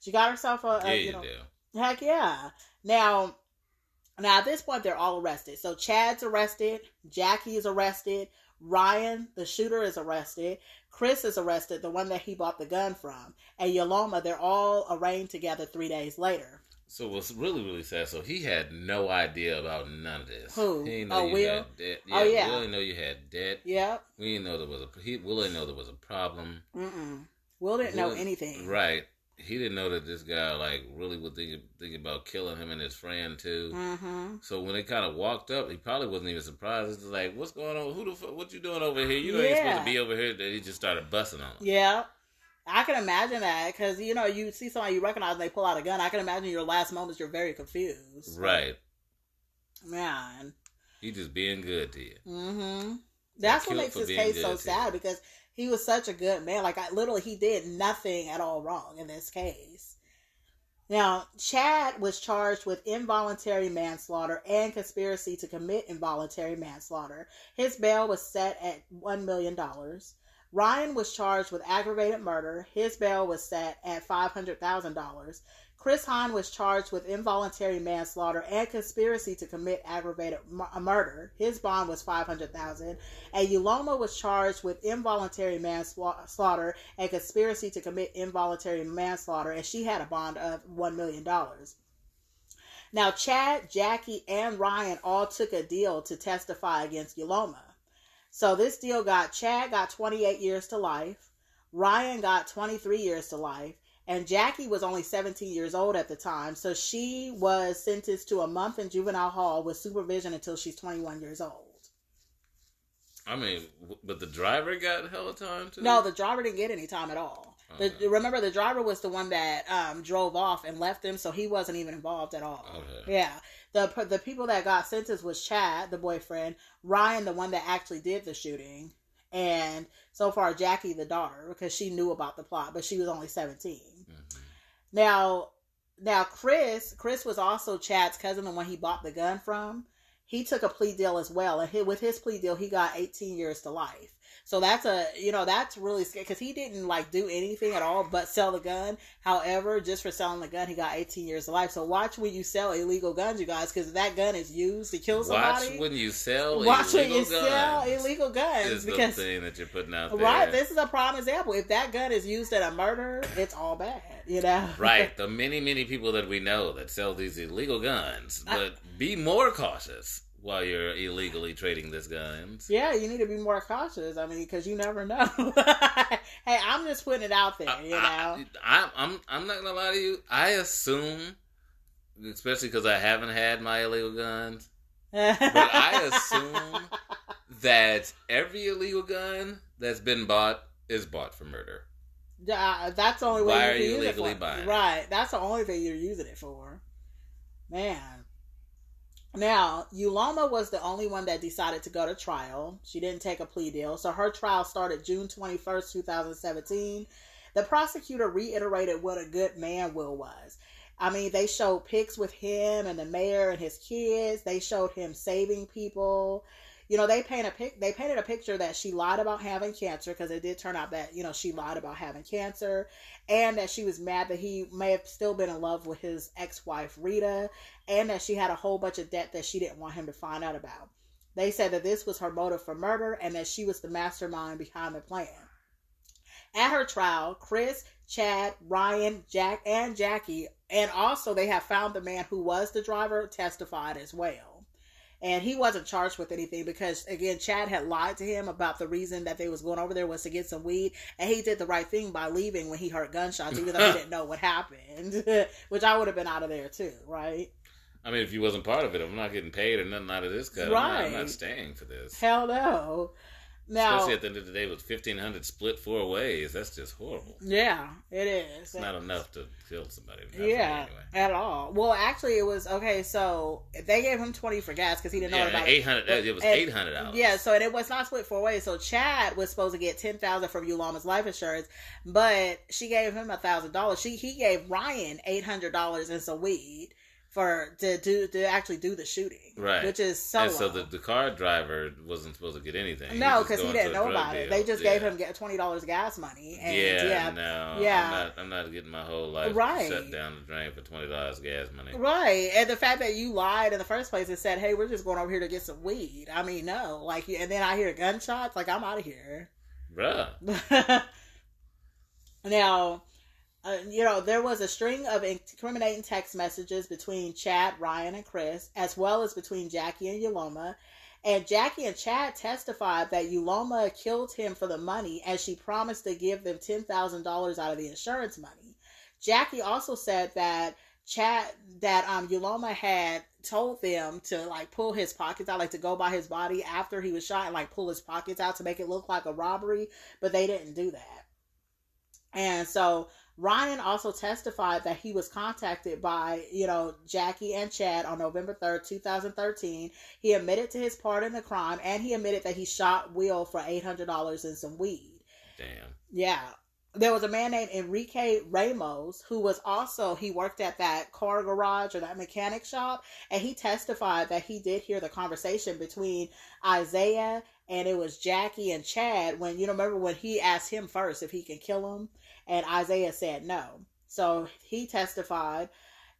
She got herself a, Yeah, a you, you know, do. Heck yeah. Now, now at this point, they're all arrested. So Chad's arrested, Jackie is arrested, Ryan, the shooter, is arrested, Chris is arrested, the one that he bought the gun from, and Uloma. They're all arraigned together three days later. So what's really really sad? So he had no idea about none of this. Who? He didn't Oh, know you Will? had debt. Oh, yeah. Will didn't know you had debt. Yep. We didn't know there was a. He Will didn't know there was a problem. Mm-mm. Will didn't know anything. Right. He didn't know that this guy like really was thinking thinking about killing him and his friend too. Mm-hmm. So when they kind of walked up, he probably wasn't even surprised. It's like, "What's going on? Who the fuck? What you doing over here? You know you're supposed to be over here." That he just started busting on him. Yeah. I can imagine that because you know you see somebody you recognize and they pull out a gun. I can imagine your last moments you're very confused. Right. Man. He just being good to you. Mm-hmm. That's what makes for his case so sad because he was such a good man. Like I literally, he did nothing at all wrong in this case. Now, Chad was charged with involuntary manslaughter and conspiracy to commit involuntary manslaughter. His bail was set at $1 million. Ryan was charged with aggravated murder. His bail was set at $500,000. Chris Hahn was charged with involuntary manslaughter and conspiracy to commit aggravated mu- murder. His bond was 500,000. And Uloma was charged with involuntary manslaughter and conspiracy to commit involuntary manslaughter, and she had a bond of $1 million. Now, Chad, Jackie, and Ryan all took a deal to testify against Uloma. So this deal got Chad got 28 years to life, Ryan got 23 years to life, and Jackie was only 17 years old at the time, so she was sentenced to a month in juvenile hall with supervision until she's 21 years old. I mean, but the driver got hella time too. No, the driver didn't get any time at all. The, remember, the driver was the one that um, drove off and left them, so he wasn't even involved at all. Okay. Yeah, the the people that got sentenced was Chad, the boyfriend, Ryan, the one that actually did the shooting, and so far Jackie, the daughter, because she knew about the plot, but she was only seventeen. Now, now Chris, Chris was also Chad's cousin, the one he bought the gun from. He took a plea deal as well, and he, with his plea deal, he got 18 years to life. So that's a, you know, that's really scary because he didn't like do anything at all but sell the gun. However, just for selling the gun, he got 18 years to life. So watch when you sell illegal guns, you guys, because that gun is used to kill somebody. Watch when you sell illegal guns. Watch when you sell illegal guns is the because thing that you're putting out there. right, this is a prime example. If that gun is used in a murder, it's all bad. You know, Right, the many, many people that we know that sell these illegal guns. I- But be more cautious while you're illegally trading this guns. Yeah, you need to be more cautious. I mean, because you never know. hey, I'm just putting it out there, you know. I, I, I'm I'm not gonna lie to you. I assume, especially because I haven't had my illegal guns, but I assume that every illegal gun that's been bought is bought for murder. Uh, that's the only way Why you are you legally buying it? Right, that's the only thing you're using it for. Man. Now, Uloma was the only one that decided to go to trial. She didn't take a plea deal, so her trial started June 21st, 2017. The prosecutor reiterated what a good man Will was. I mean, they showed pics with him and the mayor and his kids. They showed him saving people. You know, they paint a pic. They painted a picture that she lied about having cancer because it did turn out that you know she lied about having cancer, and that she was mad that he may have still been in love with his ex-wife Rita, and that she had a whole bunch of debt that she didn't want him to find out about. They said that this was her motive for murder and that she was the mastermind behind the plan. At her trial, Chris, Chad, Ryan, Jack, and Jackie, and also they have found the man who was the driver, testified as well. And he wasn't charged with anything because again chad had lied to him about the reason that they was going over there was to get some weed and he did the right thing by leaving when he heard gunshots even though he didn't know what happened which i would have been out of there too right I mean, if you wasn't part of it, I'm not getting paid or nothing out of this cut. I'm, not, I'm not staying for this. hell no now Especially at the end of the day, with 1,500 split four ways, that's just horrible. yeah it is It's not enough to kill somebody. Not for me yeah Anyway. at all well actually it was okay so they gave him 20 for gas because he didn't know Yeah, about it eight hundred. It was eight hundred dollars. Yeah, so and it was not split four ways. So Chad was supposed to get ten thousand from Uloma's life insurance, but she gave him a thousand dollars. She he gave Ryan eight hundred dollars and some weed for to do to actually do the shooting. Right. Which is so and so the, the car driver wasn't supposed to get anything. no, because he going didn't know about it. They just Yeah. gave him get twenty dollars gas money. And yeah, yeah, no, yeah. I'm not. I'm not getting my whole life Right. shut down the drain for twenty dollars gas money. Right, and the fact that you lied in the first place and said, "Hey, we're just going over here to get some weed." I mean, no, like, and then I hear gunshots. Like, I'm out of here. Bruh. now, uh, you know, there was a string of incriminating text messages between Chad, Ryan, and Chris, as well as between Jackie and Uloma. And Jackie and Chad testified that Uloma killed him for the money as she promised to give them $10,000 out of the insurance money. Jackie also said that Chad, that um, Uloma had told them to like pull his pockets out, like to go by his body after he was shot and like pull his pockets out to make it look like a robbery, but they didn't do that. And so Ryan also testified that he was contacted by, you know, Jackie and Chad on November 3rd, 2013. He admitted to his part in the crime and he admitted that he shot Will for $800 and some weed. Damn. Yeah. There was a man named Enrique Ramos who was also, he worked at that car garage or that mechanic shop, and he testified that he did hear the conversation between Isaiah and it was Jackie and Chad when, you know, remember when he asked him first if he can kill him, and Isaiah said no. So he testified,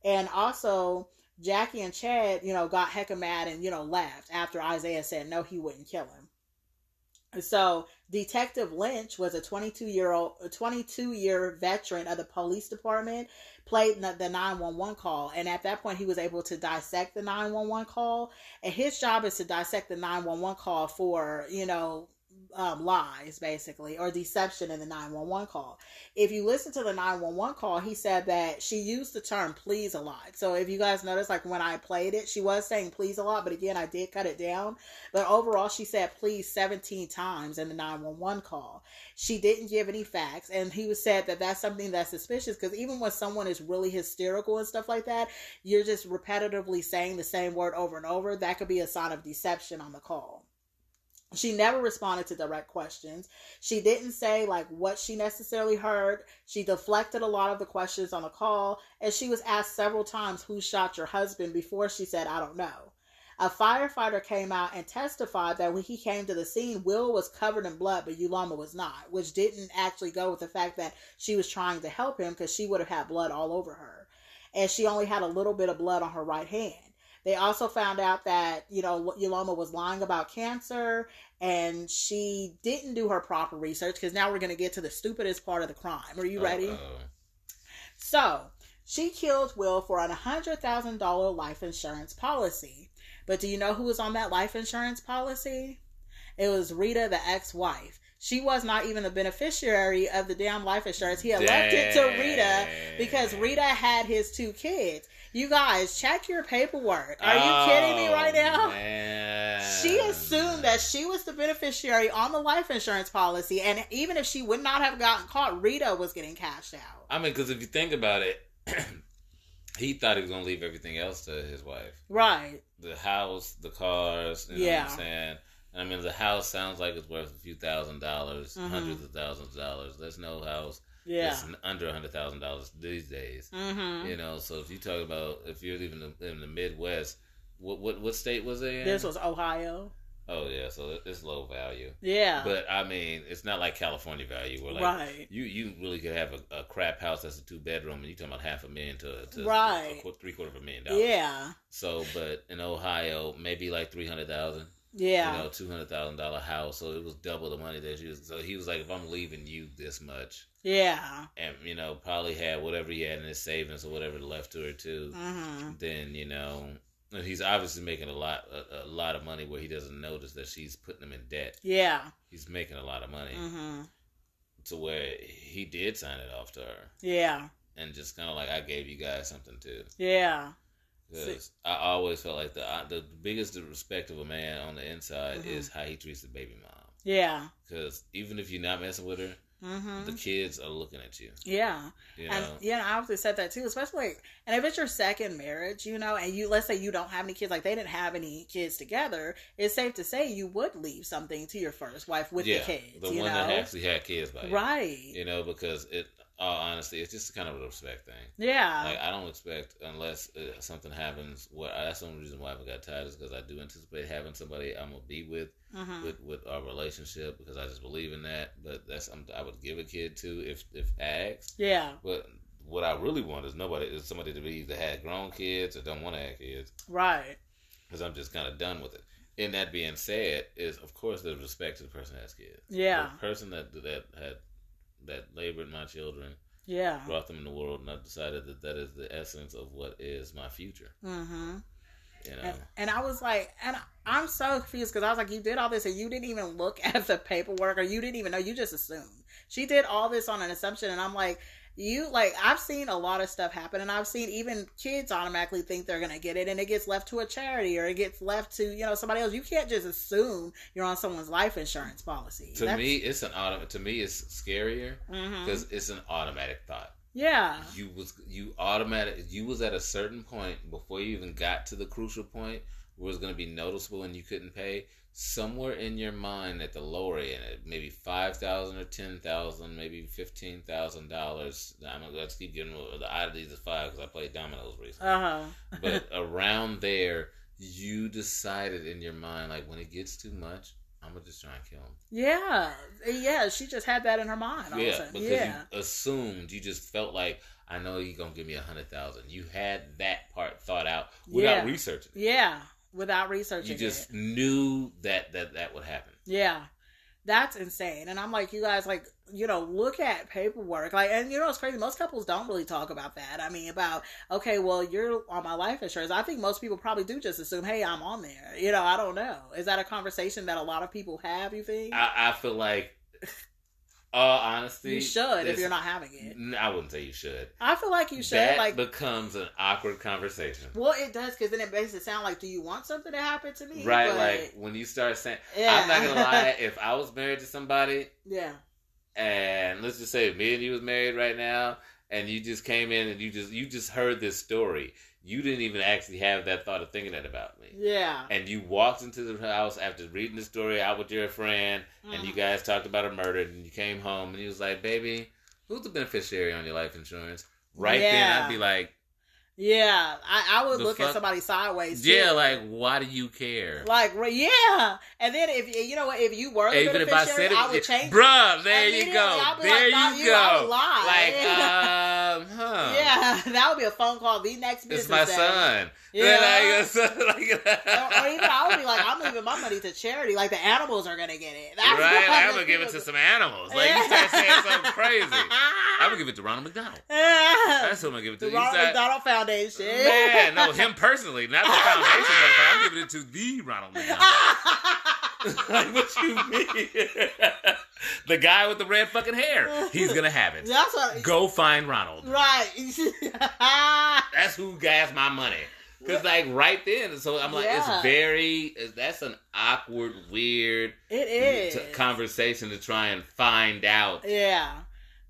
and also Jackie and Chad, you know, got hecka mad and, you know, laughed after Isaiah said no, he wouldn't kill him. So Detective Lynch was a 22 year old, 22 year veteran of the police department, played the 911 call, and at that point he was able to dissect the 911 call. And his job is to dissect the 911 call for you know um, lies basically or deception in the 911 call. If you listen to the 911 call, he said that she used the term please a lot. So if you guys notice, like when I played it, she was saying please a lot, but again, I did cut it down. But overall, she said please 17 times in the 911 call. She didn't give any facts, and he was said that that's something that's suspicious because even when someone is really hysterical and stuff like that, you're just repetitively saying the same word over and over. That could be a sign of deception on the call. She never responded to direct questions. She didn't say like what she necessarily heard. She deflected a lot of the questions on the call, and she was asked several times who shot your husband before she said, I don't know. A firefighter came out and testified that when he came to the scene, Will was covered in blood, but Uloma was not, which didn't actually go with the fact that she was trying to help him because she would have had blood all over her. And she only had a little bit of blood on her right hand. They also found out that, you know, Uloma was lying about cancer and she didn't do her proper research because now we're going to get to the stupidest part of the crime. Are you ready? Uh-oh. So, she killed Will for a $100,000 life insurance policy. But do you know who was on that life insurance policy? It was Rita, the ex wife. She was not even the beneficiary of the damn life insurance. He had left it to Rita because Rita had his two kids. You guys, check your paperwork. Are you kidding me right Oh, now? Man. She assumed that she was the beneficiary on the life insurance policy, and even if she would not have gotten caught, Rita was getting cashed out. I mean, because if you think about it, he thought he was gonna leave everything else to his wife. Right. The house, the cars. You know Yeah. what I'm saying? I mean, the house sounds like it's worth a few thousand dollars, Mhm. hundreds of thousands of dollars. There's no house Yeah. that's under a hundred thousand dollars these days. Mm-hmm. You know, so if you talk about if you're living in the, Midwest, what what what state was it in? This was Ohio. oh yeah, so it's low value. Yeah. But I mean, it's not like California value where like right. you you really could have a, a crap house that's a two bedroom and you talking about half a million to, to Right. a qu- three quarter of a million dollars. Yeah. So, but in Ohio, maybe like three hundred thousand. Yeah. You know, two hundred thousand dollar house. So it was double the money that you. So he was like, if I'm leaving you this much, yeah. and you know, probably had whatever he had in his savings or whatever left to her too. Mm-hmm. Then you know, he's obviously making a lot a, a lot of money where he doesn't notice that she's putting him in debt. Yeah. He's making a lot of money hmm to where he did sign it off to her Yeah. and just kind of like I gave you guys something too. Yeah. Because I always felt like the the biggest respect of a man on the inside Mhm. is how he treats the baby mom. Yeah. Because even if you're not messing with her, hmm the kids are looking at you. Yeah. You And know, yeah, I obviously said that too, especially like, and if it's your second marriage, you know, and you let's say you don't have any kids, like they didn't have any kids together, it's safe to say you would leave something to your first wife with yeah, the kids. the you one know? that actually had kids by you. right. You know, because it. All honesty, it's just kind of a respect thing. Yeah. Like I don't expect unless uh, something happens. What that's the only reason why I haven't got tired is because I do anticipate having somebody I'm gonna be with hmm with with our relationship because I just believe in that. But that's I'm, I would give a kid to if if asked. Yeah. But what I really want is nobody is somebody to be either had grown kids or don't want to have kids Right. because I'm just kind of done with it. And that being said, is of course the respect to the person that has kids. Yeah. the person that that had that labored my children, Yeah. brought them in the world, and I decided that that is the essence of what is my future. hmm You know, And, and I was like, and I'm so confused because I was like, you did all this and you didn't even look at the paperwork or you didn't even know. You just assumed. She did all this on an assumption. And I'm like, you, like, I've seen a lot of stuff happen and I've seen even kids automatically think they're going to get it and it gets left to a charity or it gets left to, you know, somebody else. You can't just assume you're on someone's life insurance policy. to me, it's an auto. To me, it's scarier hmm because it's an automatic thought. yeah. you was you automatic you was at a certain point before you even got to the crucial point where it was going to be noticeable and you couldn't pay somewhere in your mind at the lower end maybe 5000 or 10000 maybe $15000 i'm gonna let's keep giving the oddities of five because i played dominoes recently Uh huh. but around there you decided in your mind like when it gets too much i'm gonna just try and kill him Yeah. Yeah. She just had that in her mind. All of a yeah, because Yeah. you assumed you just felt like I know you're gonna give me a hundred thousand. You had that part thought out without Yeah. researching. Yeah. Without researching You just it. knew that that that would happen. Yeah. That's insane. And I'm like, you guys, like, you know, look at paperwork. Like, and you know, it's crazy. Most couples don't really talk about that. I mean, about, okay, well, you're on my life insurance. I think most people probably do just assume, hey, I'm on there. You know, I don't know. Is that a conversation that a lot of people have, you think? I, I feel like, all honesty, you should if you're not having it. I wouldn't say you should. I feel like you should. that like, becomes an awkward conversation. well, it does because then it makes it sound like, do you want something to happen to me? Right, But- like when you start saying, Yeah. I'm not gonna lie. If I was married to somebody, yeah. and let's just say me and you was married right now and you just came in and you just you just heard this story you didn't even actually have that thought of thinking that about me Yeah. and you walked into the house after reading the story out with your friend and you Mhm. guys talked about a murder and you came home and he was like baby who's the beneficiary on your life insurance right then i'd be like Yeah. I, I would The look fuck? at somebody sideways. too. yeah like why do you care Like, yeah. And then if you know what, if you were the even if I said it, I would change. bruh, there you go, there like, you you, go. Like, um, huh? Yeah, that would be a phone call the next business It's my day. son. Yeah. Like, like, Or, or even I would be like, I'm leaving my money to charity. Like the animals are gonna get it. That's right? I'm gonna give it to some animals. Like you start saying something crazy. I'm gonna give it to Ronald McDonald. That's who I'm gonna give it to. the Ronald start- McDonald Foundation. Man, no, him personally, not the foundation. I'm giving it to the Ronald McDonald. like what you mean? the guy with the red fucking hair. He's gonna have it. That's what. Go find Ronald. Right. That's who gas my money. Cause like right then, so I'm like, Yeah. it's very. That's an awkward, weird it is. t- conversation to try and find out. Yeah.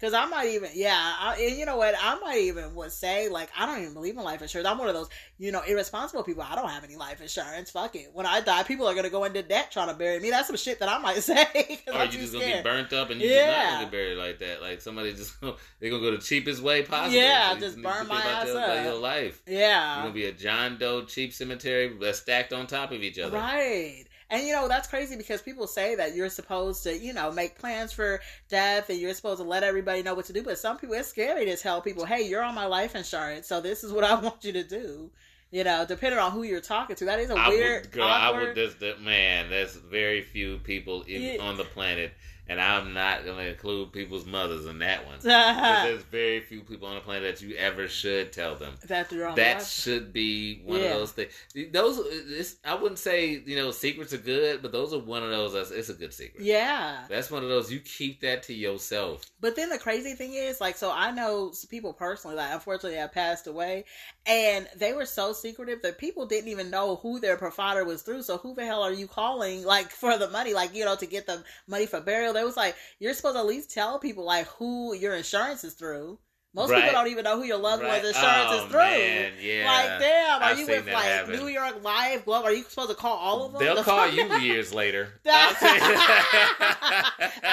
Cause I might even, yeah, I, and you know what? I might even would say like I don't even believe in life insurance. I'm one of those, you know, irresponsible people. I don't have any life insurance. Fuck it. When I die, people are gonna go into debt trying to bury me. That's some shit that I might say. Or oh, I'm you just gonna scared. get burnt up and you just not gonna get buried like that. Like somebody just they're gonna go the cheapest way possible. Yeah, you just burn my ass your, up. your life. Yeah, You're Yeah. gonna be a John Doe cheap cemetery that's stacked on top of each other. Right. And you know, that's crazy because people say that you're supposed to, you know, make plans for death and you're supposed to let everybody know what to do. But some people, it's scary to tell people, hey, you're on my life insurance, so this is what I want you to do. You know, depending on who you're talking to. That is a I weird, would, girl, I would. This, that uh, man, there's very few people in, Yeah. on the planet, and I'm not gonna include people's mothers in that one. There's very few people on the planet that you ever should tell them. that you're on That should be one Yeah. of those things. Those, I wouldn't say you know secrets are good, but those are one of those. That's, it's a good secret. Yeah. That's one of those you keep that to yourself. But then the crazy thing is, like, so I know people personally that unfortunately have passed away, and they were so secretive that people didn't even know who their provider was through. So who the hell are you calling, like, for the money, like, you know, to get the money for burial? They was like, you're supposed to at least tell people like who your insurance is through. Most Right. people don't even know who your loved Right. one's insurance Oh, is through. man, yeah. Like, damn, are I've you with like happen. New York Life Glove? Are you supposed to call all of them? They'll The call fuck? you years later. I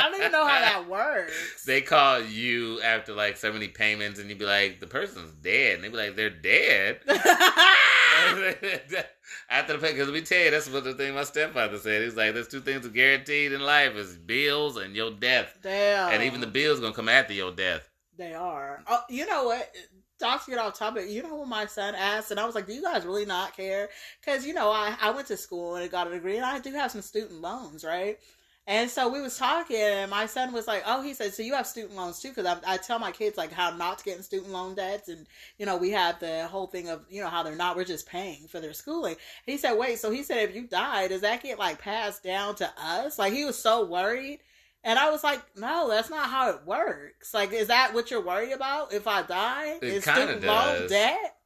don't even know how that works. They call you after like so many payments, and you'd be like, "The person's dead," and they'd be like, "They're dead." after the pay, because let me tell you, that's what the thing my stepfather said. He's like, "There's two things are guaranteed in life: is bills and your death, Damn. and even the bills gonna come after your death." They are. Oh, you know what? Not to get off topic, you know what my son asked, and I was like, "Do you guys really not care?" Because you know, I I went to school and I got a degree, and I do have some student loans, right? And so we was talking, and my son was like, "Oh, he said, so you have student loans too?" Because I, I tell my kids like how not to get in student loan debts, and you know we have the whole thing of you know how they're not, we're just paying for their schooling. He said, "Wait, so he said if you die, does that get like passed down to us?" Like he was so worried. And I was like, no, that's not how it works. Like, is that what you're worried about if I die? It is student loan debt?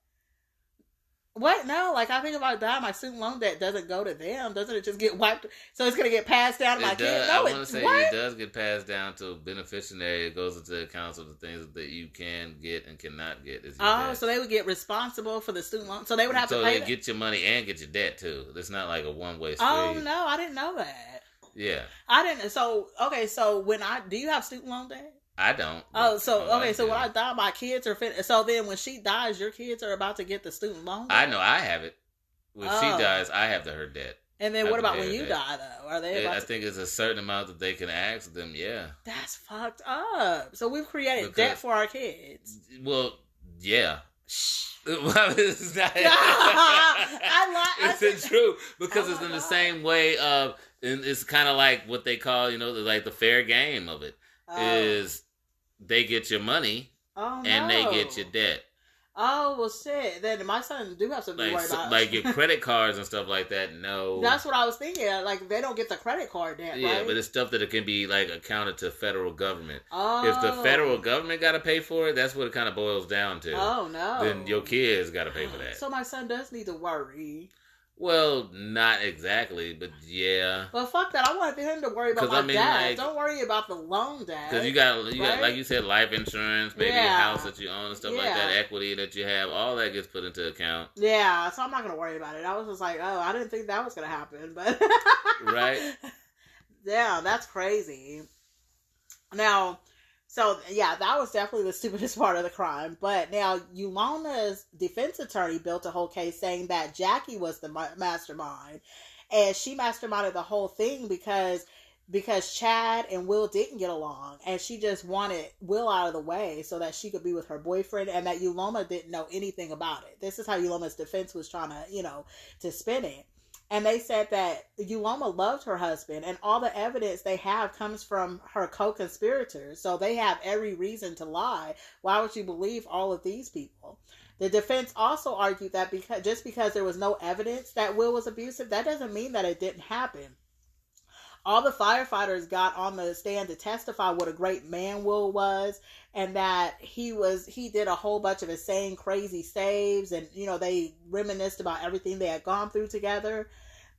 What? No, like I think if I die, my student loan debt doesn't go to them. Doesn't it just get wiped? So it's gonna get passed down to my It kid? does, No, I it, want to say what? it does get passed down to a beneficiary. It goes into accounts of the things that you can get and cannot get. Oh, debt. so they would get responsible for the student loan. So they would have so to pay. they that? get your money and get your debt too. It's not like a one way oh, street. oh no, I didn't know that. Yeah, I didn't. So okay, so when I do you have student loan debt? I don't. Oh, so okay, wife so when. I die, my kids are fin- so then when she dies, your kids are about to get the student loan. I know I have it. When Oh. she dies, I have the her debt. And then I what about when you die though? Are they I to- think it's a certain amount that they can ask them. Yeah. That's fucked up. So we've created Because- debt for our kids. Well, yeah. Shh. Well, it's not. I li- I it's said- the truth because Oh it's in the same way of, and it's kind of like what they call, you know, like the fair game of it Oh. is Oh. they get your money oh, and they get your debt. Oh well, shit. Then my son do have something to Like, worry about. like your credit cards and stuff like that. No, That's what I was thinking. Like they don't get the credit card debt, yeah, right? but it's stuff that it can be like accounted to federal government. oh. If the oh. federal government got to pay for it, that's what it kind of boils down to. Oh no. Then your kids got to pay for that. So my son does need to worry. Well, not exactly, but yeah. But fuck that. I wanted him to worry about my I mean, dad. like- don't worry about the loan dad. Because you got, you got, like you said, life insurance, maybe a house that you own and stuff like that, equity that you have, all that gets put into account, Yeah, so I'm not gonna worry about it. I was just like, oh, I didn't think that was gonna happen, but Right. Yeah, that's crazy. Now, so yeah, that was definitely the stupidest part of the crime. But now, Uloma's defense attorney built a whole case saying that Jackie was the mastermind, and she masterminded the whole thing because because Chad and Will didn't get along, and she just wanted Will out of the way so that she could be with her boyfriend, and that Uloma didn't know anything about it. This is how Uloma's defense was trying to, you know, to spin it. And they said that Uloma loved her husband, and all the evidence they have comes from her co-conspirators. So they have every reason to lie. Why would you believe all of these people? The defense also argued that because just because there was no evidence that Will was abusive, that doesn't mean that it didn't happen all the firefighters got on the stand to testify what a great man Will was and that he was he did a whole bunch of insane crazy saves and you know they reminisced about everything they had gone through together.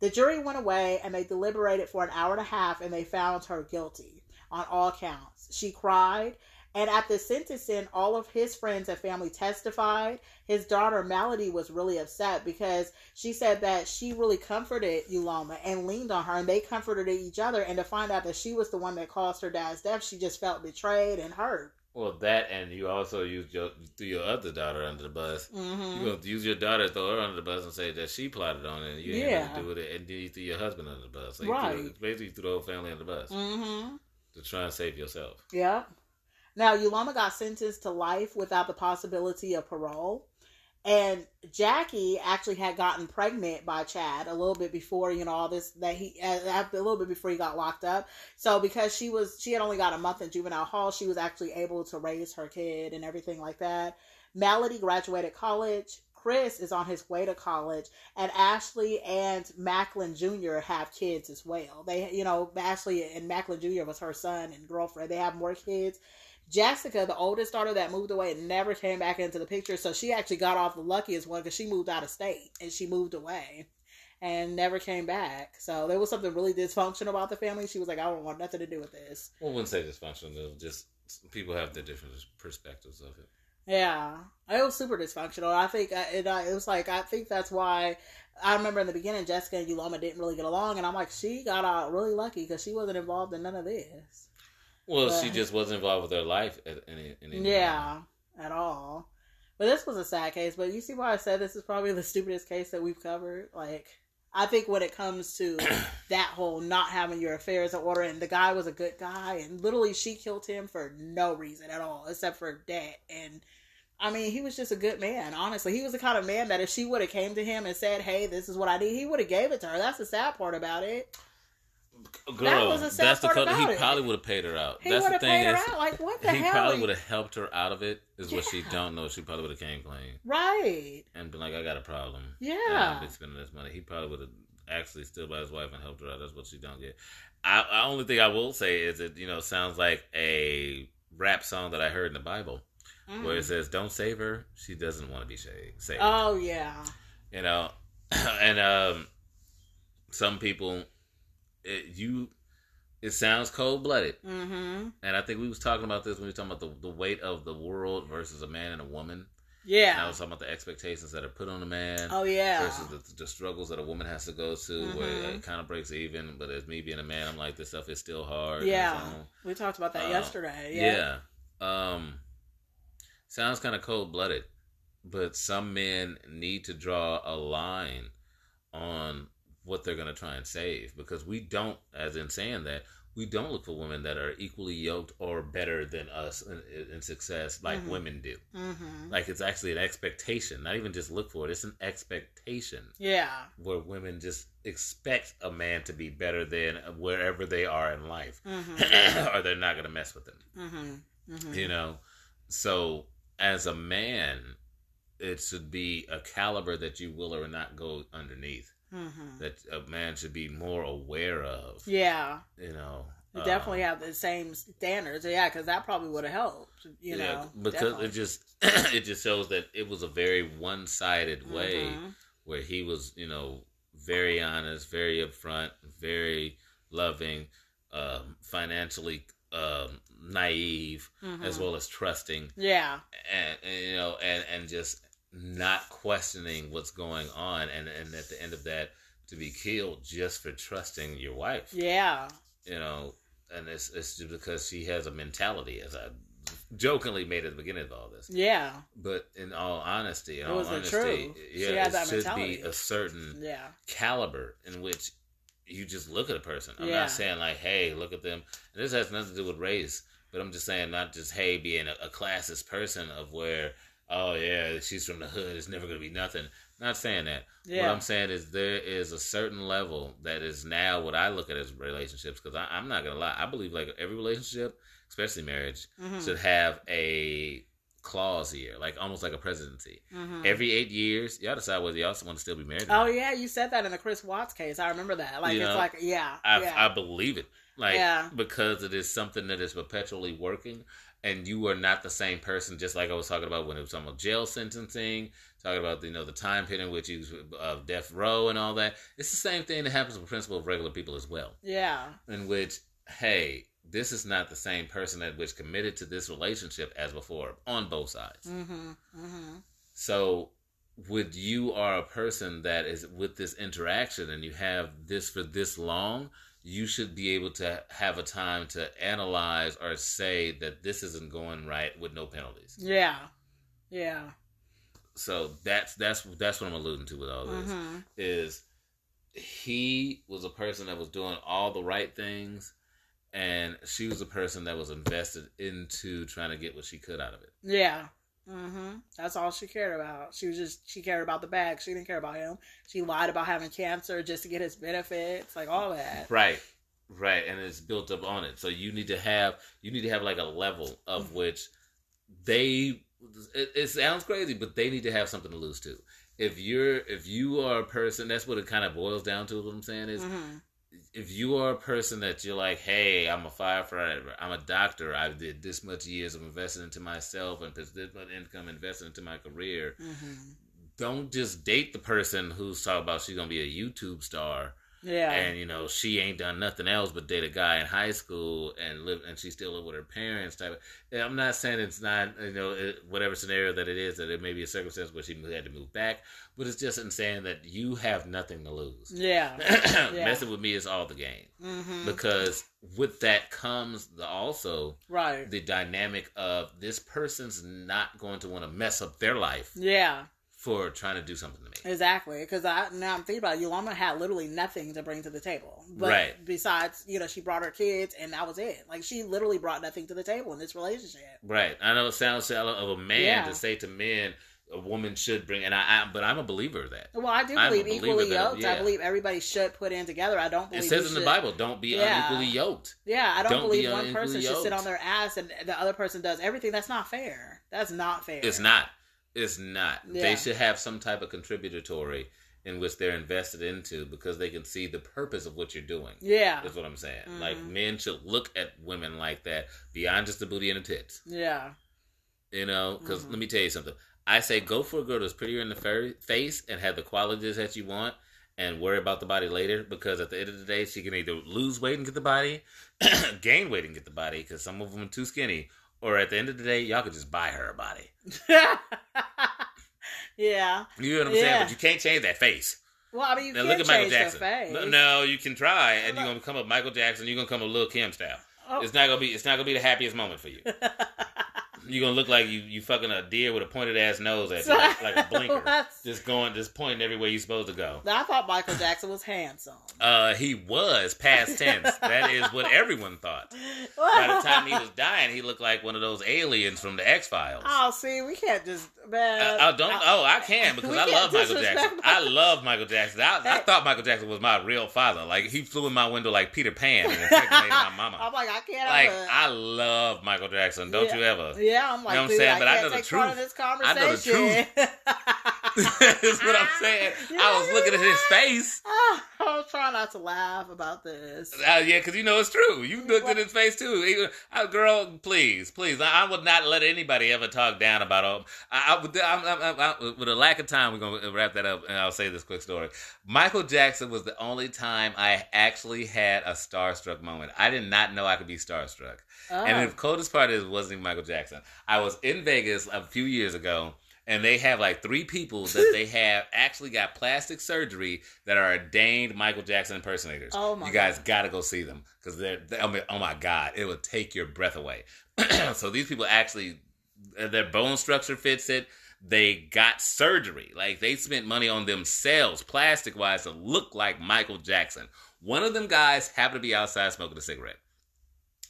The jury went away and they deliberated for an hour and a half and they found her guilty on all counts. She cried and at the sentencing all of his friends and family testified his daughter Melody was really upset because she said that she really comforted Uloma and leaned on her, and they comforted each other. And to find out that she was the one that caused her dad's death, she just felt betrayed and hurt. Well, that and you also used your threw your other daughter under the bus. Mm-hmm. You gonna use your daughter, throw her under the bus, and say that she plotted on it, and you Yeah. nothing to do with it, and then you threw your husband under the bus. So you Right. threw, basically, you threw the whole family under the bus Mm-hmm. to try and save yourself. Yep. Now Uloma got sentenced to life without the possibility of parole. And Jackie actually had gotten pregnant by Chad a little bit before, you know, all this that he uh, a little bit before he got locked up. So because she was she had only got a month in juvenile hall, she was actually able to raise her kid and everything like that. Melody graduated college. Chris is on his way to college, and Ashley and Macklin Jr. have kids as well. They, you know, Ashley and Macklin Jr. was her son and girlfriend. They have more kids. Jessica, the oldest daughter that moved away, never came back into the picture. So she actually got off the luckiest one because she moved out of state and she moved away and never came back. So there was something really dysfunctional about the family. She was like, I don't want nothing to do with this. Well, I wouldn't say dysfunctional. Just people have their different perspectives of it. Yeah, it was super dysfunctional. I think uh, it, it was like I think that's why I remember in the beginning Jessica and Uloma didn't really get along, and I'm like, she got out really lucky because she wasn't involved in none of this. Well, But- she just wasn't involved with her life at any, any Yeah, at all. But this was a sad case. But you see why I said this is probably the stupidest case that we've covered. Like, I think when it comes to that whole not having your affairs in order, and the guy was a good guy, and literally she killed him for no reason at all, except for debt. And I mean, he was just a good man. Honestly, he was the kind of man that if she would have came to him and said, "Hey, this is what I need," he would have gave it to her. That's the sad part about it. Girl, was a sad that's the color. He it. probably would have paid her out. He that's would the have thing paid her is, out. Like, what the he hell? probably would have helped her out of it. Is what she don't know. She probably would have came clean right? and been like, "I got a problem. Yeah. I've been spending this money." He probably would have actually stood by his wife and helped her out. That's what she don't get. I, I only thing I will say is it you know sounds like a rap song that I heard in the Bible Mm. where it says, "Don't save her. She doesn't want to be saved." saved. Oh yeah. you know and um some people it, you it sounds cold-blooded Mm-hmm. and i think we was talking about this when we were talking about the, the weight of the world versus a man and a woman and i Yeah. was talking about the expectations that are put on a man Oh yeah. versus the, the struggles that a woman has to go to where Mhm. it kind of breaks even but as me being a man i'm like this stuff is still hard Yeah. We talked about that Uh, yesterday. Yeah. yeah. Um sounds kind of cold blooded, but some men need to draw a line on what they're going to try and save because we don't as in saying that we don't look for women that are equally yoked or better than us in, in success like Mhm. women do. Mm-hmm. Like it's actually an expectation, not even just look for it. It's an expectation Yeah. where women just expect a man to be better than wherever they are in life, Mm-hmm. or they're not going to mess with them mm-hmm. Mm-hmm. you know so as a man it should be a caliber that you will or not go underneath Mm-hmm. that a man should be more aware of Yeah. you know Uh, definitely have the same standards. Yeah, because that probably would have helped. You yeah, know. because definitely. it just it just shows that it was a very one-sided way Mhm. where he was you know very honest very upfront very loving um, financially um, naive Mhm. as well as trusting Yeah. and, and you know and and just not questioning what's going on and and at the end of that to be killed just for trusting your wife Yeah. you know and it's it's just because she has a mentality as i jokingly made at the beginning of all this Yeah. but in all honesty in It all honesty truth. She yeah it should mentality. be a certain Yeah. caliber in which you just look at a person. I'm Yeah. not saying like, hey, look at them. And this has nothing to do with race, but I'm just saying not just hey being a, a classist person of where oh yeah she's from the hood it's never gonna be nothing. Not saying that. What I'm saying is there is a certain level that is now what I look at as relationships because I'm not gonna lie I believe like every relationship, especially marriage, Mhm. should have a clause here, like almost like a presidency. Mhm. Every eight years, y'all decide whether y'all want to still be married. Oh not. yeah, you said that in the Chris Watts case. I remember that. Like You it's know, like yeah, I, yeah. I believe it. Like Yeah. because it is something that is perpetually working and you are not the same person just like I was talking about when it was talking about jail sentencing, talking about you know the time period in which you was uh, death row and all that. It's the same thing that happens with principle of regular people as well. yeah. In which, hey, this is not the same person that which committed to this relationship as before on both sides. Mm-hmm. Mm-hmm. So, would you are a person that is with this interaction and you have this for this long, you should be able to have a time to analyze or say that this isn't going right with no penalties. Yeah. Yeah. So that's that's that's what I'm alluding to with all this Mm-hmm. is he was a person that was doing all the right things and she was a person that was invested into trying to get what she could out of it. Yeah. Hmm That's all she cared about. She was just she cared about the bag. She didn't care about him. She lied about having cancer just to get his benefits, like all that. Right. Right. And it's built up on it. So you need to have you need to have like a level Mm-hmm. of which they it, it sounds crazy, but they need to have something to lose too. If you're if you are a person, that's what it kind of boils down to. What I'm saying is, hmm if you are a person that you're like, hey, I'm a firefighter, I'm a doctor, I did this much years of investing into myself and this much income invested into my career, hmm don't just date the person who's talking about she's gonna be a YouTube star Yeah. and you know she ain't done nothing else but date a guy in high school and live and she still live with her parents type. Of, I'm not saying it's not you know it, whatever scenario that it is that it may be a circumstance where she had to move back, but it's just in saying that you have nothing to lose. yeah. Yeah. Messing with me is all the game hmm because with that comes the also Right. the dynamic of this person's not going to want to mess up their life Yeah. For trying to do something to me. Exactly, because I now I'm thinking about it, Yolanda had literally nothing to bring to the table, but Right. besides, you know, she brought her kids, and that was it. Like she literally brought nothing to the table in this relationship. Right. I know it sounds shallow of a man Yeah. to say to men a woman should bring, and I, I but I'm a believer of that. Well, I do believe equally that- yoked. I believe everybody should put in together. I don't It says in the Bible, "Don't be Yeah. unequally yoked." Yeah, I don't, Don't believe be one person unequally should sit on their ass and the other person does everything. That's not fair. That's not fair. It's not. It's not. Yeah. They should have some type of contributory in which they're invested into because they can see the purpose of what you're doing. Yeah, That's what I'm saying. Mhm. Like men should look at women like that beyond just the booty and the tits. yeah, You know, because Mhm. let me tell you something. I say go for a girl that's prettier in the fa- face and have the qualities that you want, and worry about the body later. Because at the end of the day, she can either lose weight and get the body, gain weight and get the body, because some of them are too skinny. Or at the end of the day, y'all could just buy her a body. yeah. You know what I'm Yeah. saying? But you can't change that face. Well, I mean, you Now look at Michael Jackson. No, no, you can try, and you're gonna come up Michael Jackson. You're gonna come a Lil Kim style. Oh. It's not gonna be. It's not gonna be the happiest moment for you. You're gonna look like you you fucking a deer with a pointed ass nose at you, like, like a blinker, just going, just pointing everywhere you're supposed to go. I thought Michael Jackson was handsome. Uh, he was past tense. that is what everyone thought. By the time he was dying, he looked like one of those aliens from the X Files. Oh, see, we can't just man. I, I don't. oh, I can because I love Michael Jackson. I love Michael Jackson. I, I thought Michael Jackson was my real father. Like he flew in my window like Peter Pan and impregnated my mama. I'm like, I can't. Like I love Michael Jackson. Don't Yeah. you ever? yeah, I'm like, You know what I'm saying? I But I know the take part of truth. this I know the conversation. That's what I'm saying. I was looking at his face. Ah, I was trying not to laugh about this. Uh, yeah, because you know it's true. You looked at his face too. He- uh, girl, please, please. I, I would not let anybody ever talk down about him. I, I. I'm, I'm, I'm, with a lack of time, we're gonna wrap that up, and I'll say this quick story. Michael Jackson was the only time I actually had a starstruck moment. I did not know I could be starstruck. Oh. And the coldest part is it wasn't even Michael Jackson. I was in Vegas a few years ago, and they have like three people that they have actually got plastic surgery that are ordained Michael Jackson impersonators. Oh my You guys God. got to go see them because they're. they I mean, oh my god, it will take your breath away. so these people actually, uh, their bone structure fits it. They got surgery. Like they spent money on themselves, plastic wise, to look like Michael Jackson. One of them guys happened to be outside smoking a cigarette.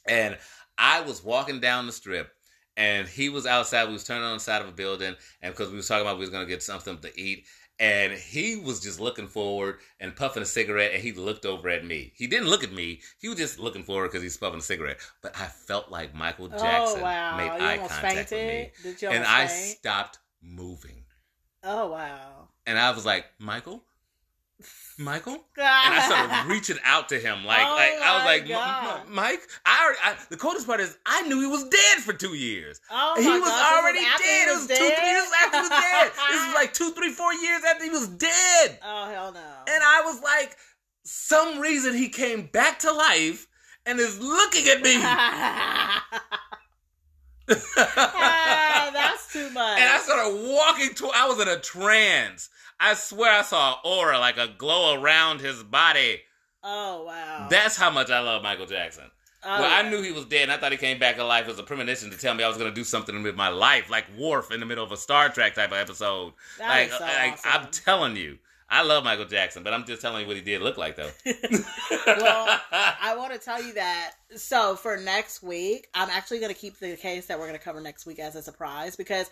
And I was walking down the strip, and he was outside. We was turning on the side of a building, and because we was talking about we was gonna get something to eat, and he was just looking forward and puffing a cigarette, and he looked over at me. He didn't look at me. He was just looking forward because he's puffing a cigarette. But I felt like Michael Jackson oh wow! made you eye contact fainted. with me, and almost I stopped moving, Oh wow! and I was like, Michael, Michael. And and I started reaching out to him, like, Oh like I was like, "M- M- Mike. I, already, I the coldest part is I knew he was dead for two years. Oh he was this already after dead. he It was two, three years after he was dead. this is like two, three, four years after he was dead. Oh hell no! And I was like, some reason he came back to life and is looking at me. Ah, that's too much. And I started walking to. I was in a trance. I swear I saw an aura, like a glow around his body. oh wow! That's how much I love Michael Jackson. Oh, well, I knew he was dead, and I thought he came back alive as a premonition to tell me I was going to do something with my life, like Worf in the middle of a Star Trek type of episode. That like, so like awesome. I'm telling you, I love Michael Jackson, but I'm just telling you what he did look like, though. well, I want to tell you that so for next week, I'm actually going to keep the case that we're going to cover next week as a surprise because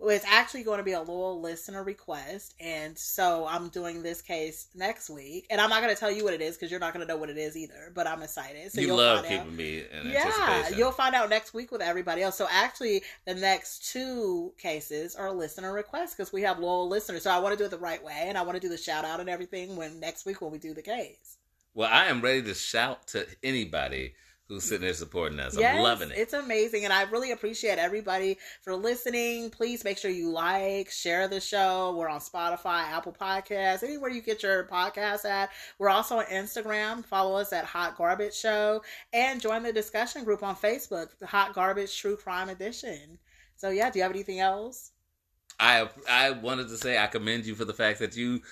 it's actually going to be a loyal listener request, and so I'm doing this case next week, and I'm not going to tell you what it is because you're not going to know what it is either. But I'm excited. So you you'll love find out. keeping me in Yeah, you'll find out next week with everybody else. So actually, the next two cases are listener requests because we have loyal listeners. So I want to do it the right way, and I want to do the shout out and everything when next week when we do the case. Well, I am ready to shout to anybody who's sitting there supporting us. I'm loving it. It's amazing, and I really appreciate everybody for listening. Please make sure you like, share the show. We're on Spotify, Apple Podcasts, anywhere you get your podcast at. We're also on Instagram. Follow us at Hot Garbage Show, and join the discussion group on Facebook, the Hot Garbage True Crime Edition. So yeah, do you have anything else? I I wanted to say I commend you for the fact that you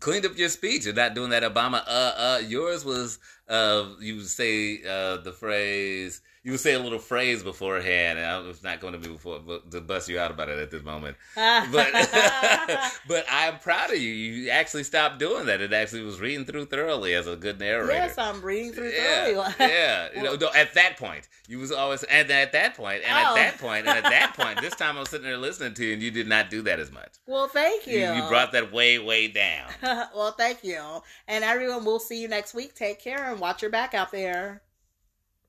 cleaned up your speech and not doing that Obama uh uh yours was uh you say uh the phrase you would say a little phrase beforehand and I was not going to be before to bust you out about it at this moment but but I'm proud of you you actually stopped doing that it actually was reading through thoroughly as a good narrator yes, I'm reading through yeah, thoroughly. yeah. You know, no, at that point, you was always, and at that point, and Oh. at that point, and at that point, this time I was sitting there listening to you, and you did not do that as much. well, thank you. You, you brought that way, way down. well, thank you. And everyone, we'll see you next week. Take care and watch your back out there.